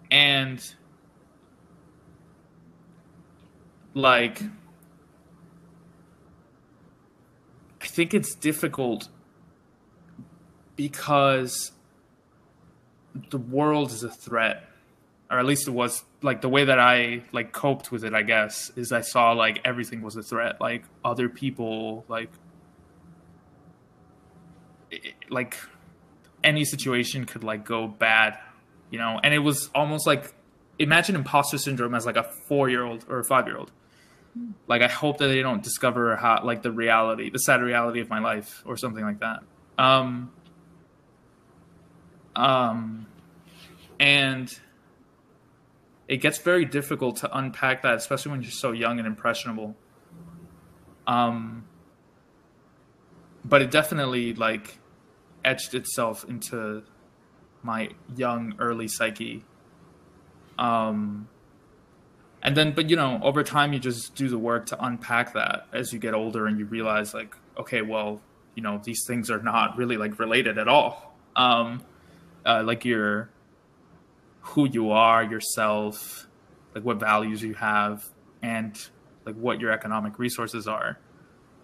and like, I think it's difficult because the world is a threat or at least it was like the way that I like coped with it, I guess, is I saw like everything was a threat. Like other people, like like any situation could like go bad, you know. And it was almost like imagine imposter syndrome as like a four year old or a five year old. Like I hope that they don't discover how like the reality, the sad reality of my life, or something like that. Um, um, and it gets very difficult to unpack that, especially when you're so young and impressionable. Um, but it definitely like etched itself into my young early psyche um and then but you know over time you just do the work to unpack that as you get older and you realize like okay well you know these things are not really like related at all um uh, like your who you are yourself like what values you have and like what your economic resources are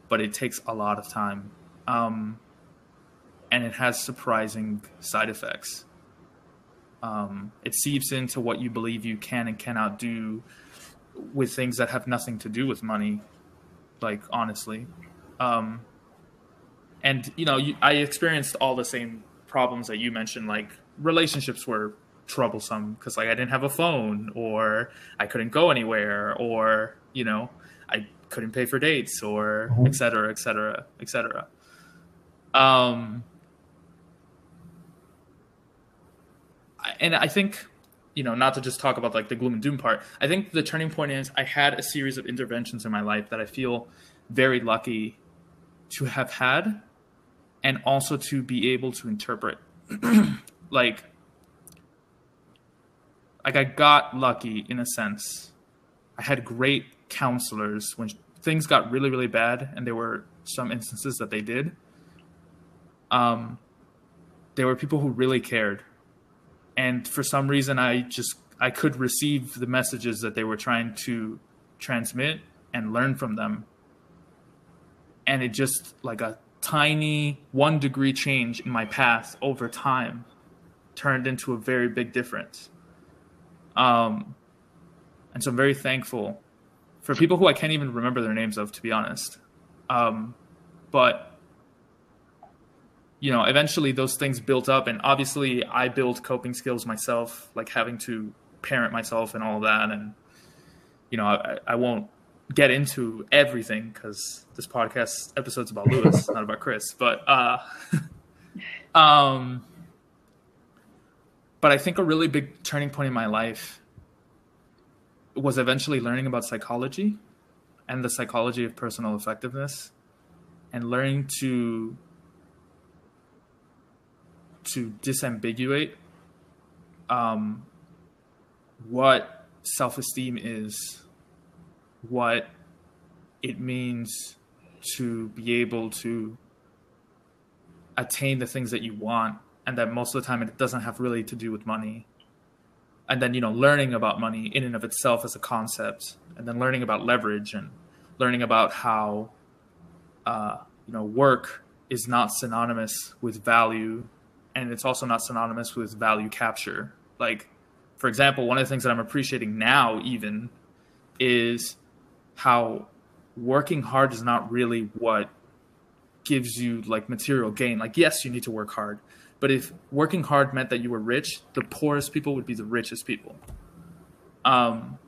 but it takes a lot of time um and it has surprising side effects. Um, it seeps into what you believe you can and cannot do with things that have nothing to do with money, like honestly. Um, and you know, you, I experienced all the same problems that you mentioned. Like relationships were troublesome because like I didn't have a phone, or I couldn't go anywhere, or you know, I couldn't pay for dates, or mm-hmm. et cetera, et cetera, et cetera. Um, and I think, you know, not to just talk about like the gloom and doom part. I think the turning point is I had a series of interventions in my life that I feel very lucky to have had, and also to be able to interpret. like, like I got lucky in a sense. I had great counselors when things got really really bad, and there were some instances that they did. Um, there were people who really cared and for some reason i just i could receive the messages that they were trying to transmit and learn from them and it just like a tiny one degree change in my path over time turned into a very big difference. Um and so i'm very thankful for people who i can't even remember their names of to be honest. Um but you know, eventually those things built up, and obviously I built coping skills myself, like having to parent myself and all that, and you know, I, I won't get into everything because this podcast episode's about Lewis, not about Chris, but uh, um, but I think a really big turning point in my life was eventually learning about psychology and the psychology of personal effectiveness and learning to to disambiguate um, what self-esteem is what it means to be able to attain the things that you want and that most of the time it doesn't have really to do with money. And then you know learning about money in and of itself as a concept and then learning about leverage and learning about how uh, you know work is not synonymous with value and it's also not synonymous with value capture. Like for example one of the things that i'm appreciating now even is how working hard is not really what gives you like material gain like yes you need to work hard but if working hard meant that you were rich, the poorest people would be the richest people. Um,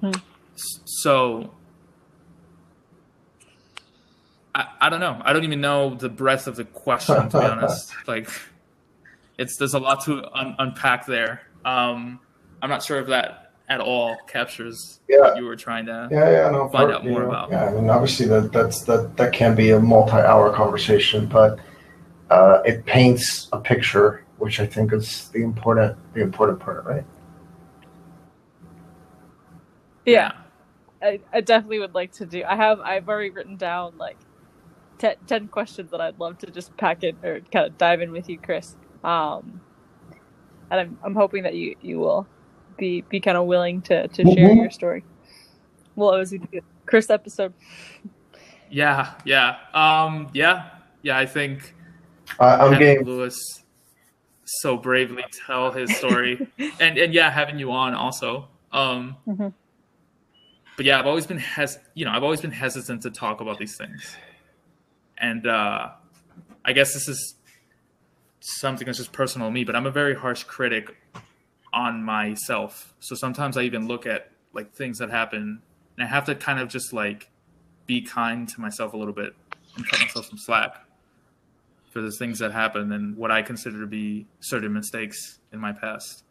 Hmm. So I, I don't know. I don't even know the breadth of the question, to be honest. Like, it's there's a lot to un- unpack there. Um, I'm not sure if that at all captures Yeah. what you were trying to. Yeah, yeah, no. Find part- out more you know, about. Yeah, I mean, obviously that that's that that can be a multi-hour conversation, but uh, it paints a picture, which I think is the important the important part, right? Yeah, I, I definitely would like to do. I have I've already written down like ten, 10 questions that I'd love to just pack in or kind of dive in with you, Chris. Um, and I'm I'm hoping that you you will be be kind of willing to to share Mhm. your story. Well, it was a Chris episode. Yeah, yeah, um, yeah, yeah. I think Uh, I'm having game. Lewis so bravely tell his story, and and yeah, having you on also. Um, Mhm. But yeah, I've always been hes, you know, I've always been hesitant to talk about these things, and uh, I guess this is something that's just personal to me. But I'm a very harsh critic on myself, so sometimes I even look at like things that happen, and I have to kind of just like be kind to myself a little bit and cut myself some slack for the things that happen and what I consider to be certain mistakes in my past.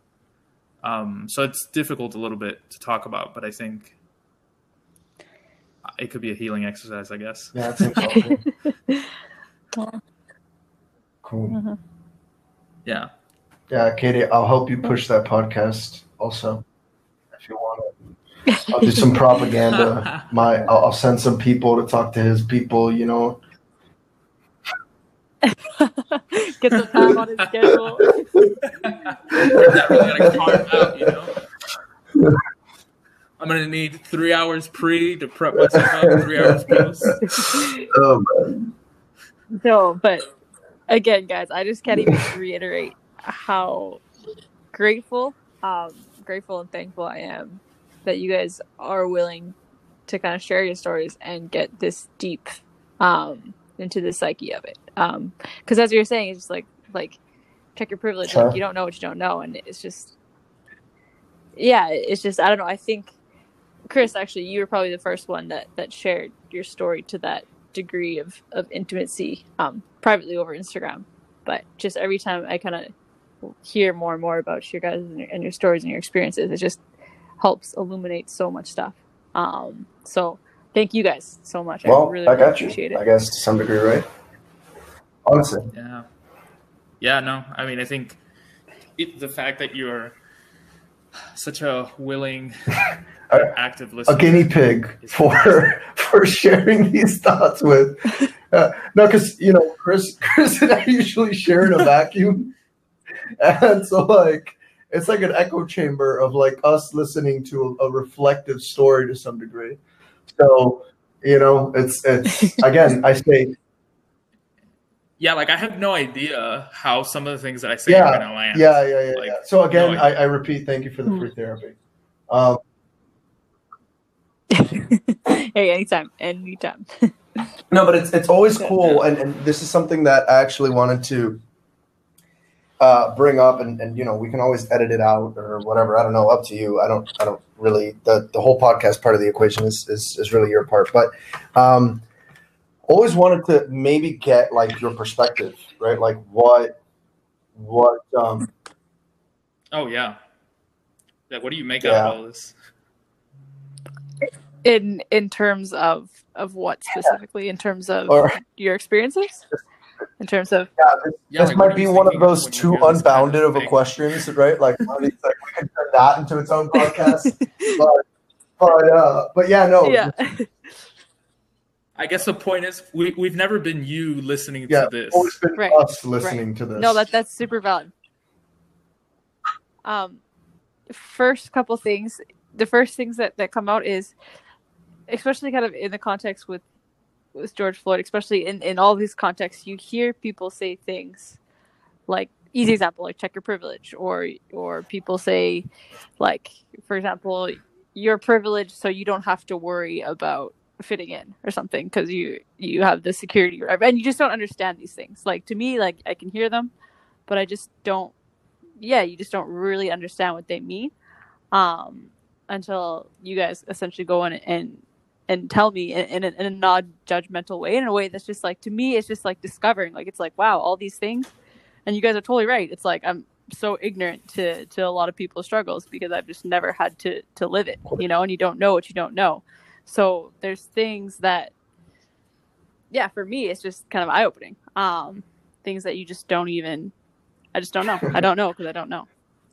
Um, so it's difficult a little bit to talk about, but I think it could be a healing exercise, I guess. Yeah, I think so. too. Cool. Yeah. Yeah, Katie, I'll help you push that podcast also, if you want it. I'll do some propaganda. My, I'll, I'll send some people to talk to his people. You know, Get some time on his schedule. that gotta carve out, you know? I'm gonna need three hours pre to prep myself up, three hours post. oh, man. No, but again, guys, I just can't even reiterate how grateful, um, grateful and thankful I am that you guys are willing to kind of share your stories and get this deep um, into the psyche of it. Because as you were saying, it's just like like check your privilege. Sure. Like you don't know what you don't know, and it's just yeah, it's just I don't know. I think Chris, actually, you were probably the first one that that shared your story to that degree of of intimacy um, privately over Instagram. But just every time I kind of hear more and more about your guys and your, and your stories and your experiences, it just helps illuminate so much stuff. Um, so thank you guys so much. Well, I really, I really got you. appreciate I guess to some degree, right? Honestly, Yeah. Yeah, no. I mean, I think it, the fact that you're such a willing, active listener. a guinea pig for for sharing these thoughts with. Uh, no, because you know, Chris, Chris and I usually share in a vacuum, and so like it's like an echo chamber of like us listening to a, a reflective story to some degree. So you know, it's it's again, I say Yeah, like I have no idea how some of the things that I say Yeah, are going to land. Yeah, yeah, yeah, Like, yeah. So again, no I, I repeat, thank you for the Hmm. free therapy. Um, hey, anytime, anytime. No, but it's it's always cool, and, and this is something that I actually wanted to uh, bring up, and, and you know we can always edit it out or whatever. I don't know, up to you. I don't I don't really the the whole podcast part of the equation is is, is really your part, but um, always wanted to maybe get like your perspective, right? Like what what um Oh yeah. Yeah. What do you make Yeah. out of all this? In in terms of of what specifically? In terms of or your experiences? In terms of yeah, this, Yeah, this like, might be one of those too hear this kind unbounded of a questions, right? Like, one of these, like we could turn that into its own podcast. but but uh, but yeah, no, yeah. I guess the point is we we've never been you listening yeah, to this. always been Right, us listening to this. No, that that's super valid. Um, first couple things. The first things that that come out is, especially kind of in the context with with George Floyd, especially in in all these contexts, you hear people say things like easy example like check your privilege or or people say like for example you're privileged so you don't have to worry about fitting in or something because you you have the security and you just don't understand these things. Like to me like i can hear them but i just don't yeah you just don't really understand what they mean. Um until you guys essentially go in and and tell me in, in, a, in a non-judgmental way in a way that's just like to me it's just like discovering like it's like wow all these things. And you guys are totally right. It's like i'm so ignorant to to a lot of people's struggles because i've just never had to to live it you know and you don't know what you don't know. So there's things that yeah for me it's just kind of eye-opening. Um things that you just don't even i just don't know. I don't know because i don't know.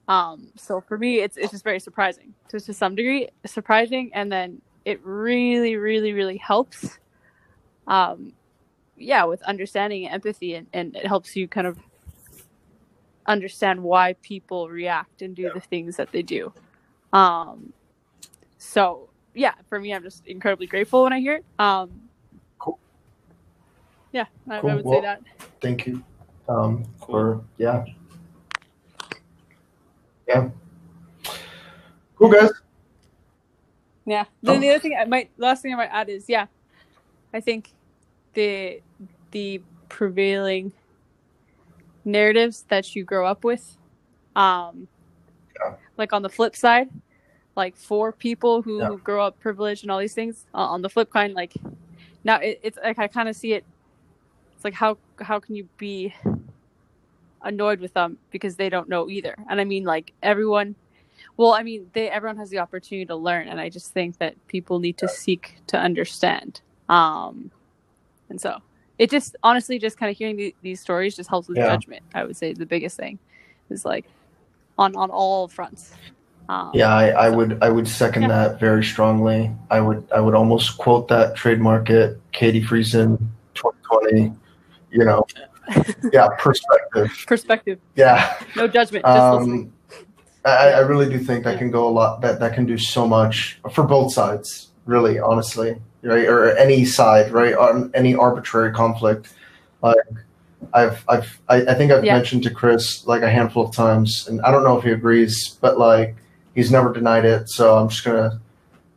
Um so for me it's it's just very surprising to, to some degree surprising. And then it really really really helps um yeah with understanding and empathy and, and it helps you kind of understand why people react and do the things that they do um so yeah for me i'm just incredibly grateful when i hear it um Cool. yeah i, Cool. I would Well- say that Thank you um, Cool. for yeah, yeah. Cool guys. Yeah. Then Oh. the other thing I might last thing I might add is yeah, I think the the prevailing narratives that you grow up with, um, Yeah. like on the flip side, like for people who Yeah. grow up privileged and all these things, uh, on the flip kind, like now it, it's like I kind of see it. It's like how how can you be annoyed with them because they don't know either? And I mean like everyone well, I mean, they everyone has the opportunity to learn, and I just think that people need to seek to understand. Um, and so it just honestly, just kind of hearing the, these stories just helps with Yeah. judgment. I would say the biggest thing is like on on all fronts. Um, Yeah, I, I would I would second Yeah. that very strongly. I would I would almost quote that trademark it, Katie Friesen, 2020. You know, yeah, perspective. perspective, Yeah. no judgment, just listening. Um, I, I really do think that can go a lot. That that can do so much for both sides. Really, honestly, right, or any side, right, on any arbitrary conflict. Like I've I've I, I think I've Yeah. mentioned to Chris like a handful of times, and I don't know if he agrees, but like he's never denied it. So I'm just gonna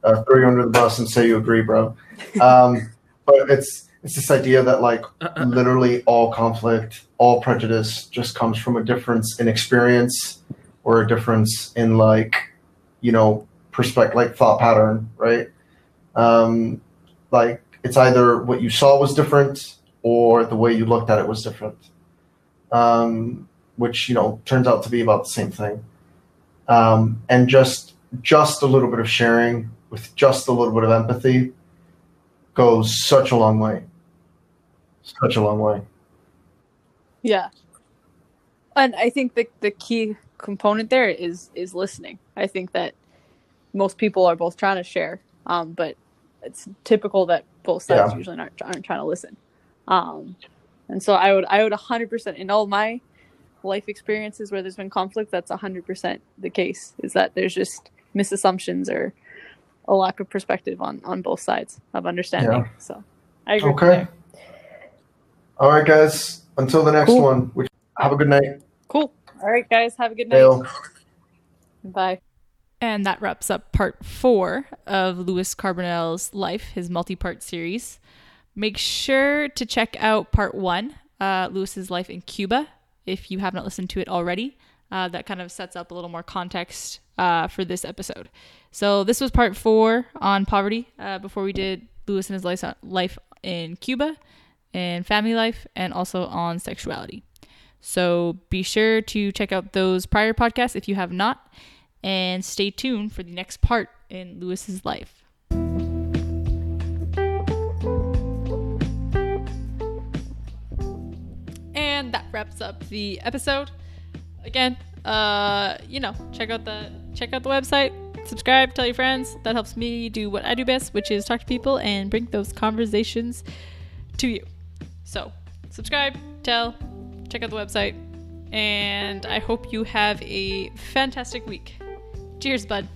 uh, throw you under the bus and say you agree, bro. Um, but it's it's this idea that like literally all conflict, all prejudice just comes from a difference in experience or a difference in like, you know, perspective, like thought pattern, right? Um, like it's either what you saw was different or the way you looked at it was different, um, which you know turns out to be about the same thing. Um, and just just a little bit of sharing with just a little bit of empathy goes such a long way. Such a long way. Yeah. And I think the the key component there is is listening. I think that most people are both trying to share, um, but it's typical that both sides Yeah. usually aren't, aren't trying to listen. Um, and so I would I would 100% in all my life experiences where there's been conflict, that's 100% the case. Is that there's just misassumptions or a lack of perspective on on both sides of understanding. Yeah. So I agree. Okay. All right, guys. Until the next Cool. one. Which, have a good night. Cool. All right, guys. Have a good night. Dale. Bye. And that wraps up part four of Lewis Carbonell's life, his multi part series. Make sure to check out part one, uh, Lewis's life in Cuba, if you have not listened to it already. Uh, that kind of sets up a little more context uh, for this episode. So this was part four on poverty. Uh, before we did Lewis and his life life in Cuba, and family life, and also on sexuality. So be sure to check out those prior podcasts if you have not, and stay tuned for the next part in Lewis's life. And that wraps up the episode. Again, uh, you know, check out the check out the website, subscribe, tell your friends. That helps me do what I do best, which is talk to people and bring those conversations to you. So, subscribe, tell, check out the website, and I hope you have a fantastic week. Cheers, bud.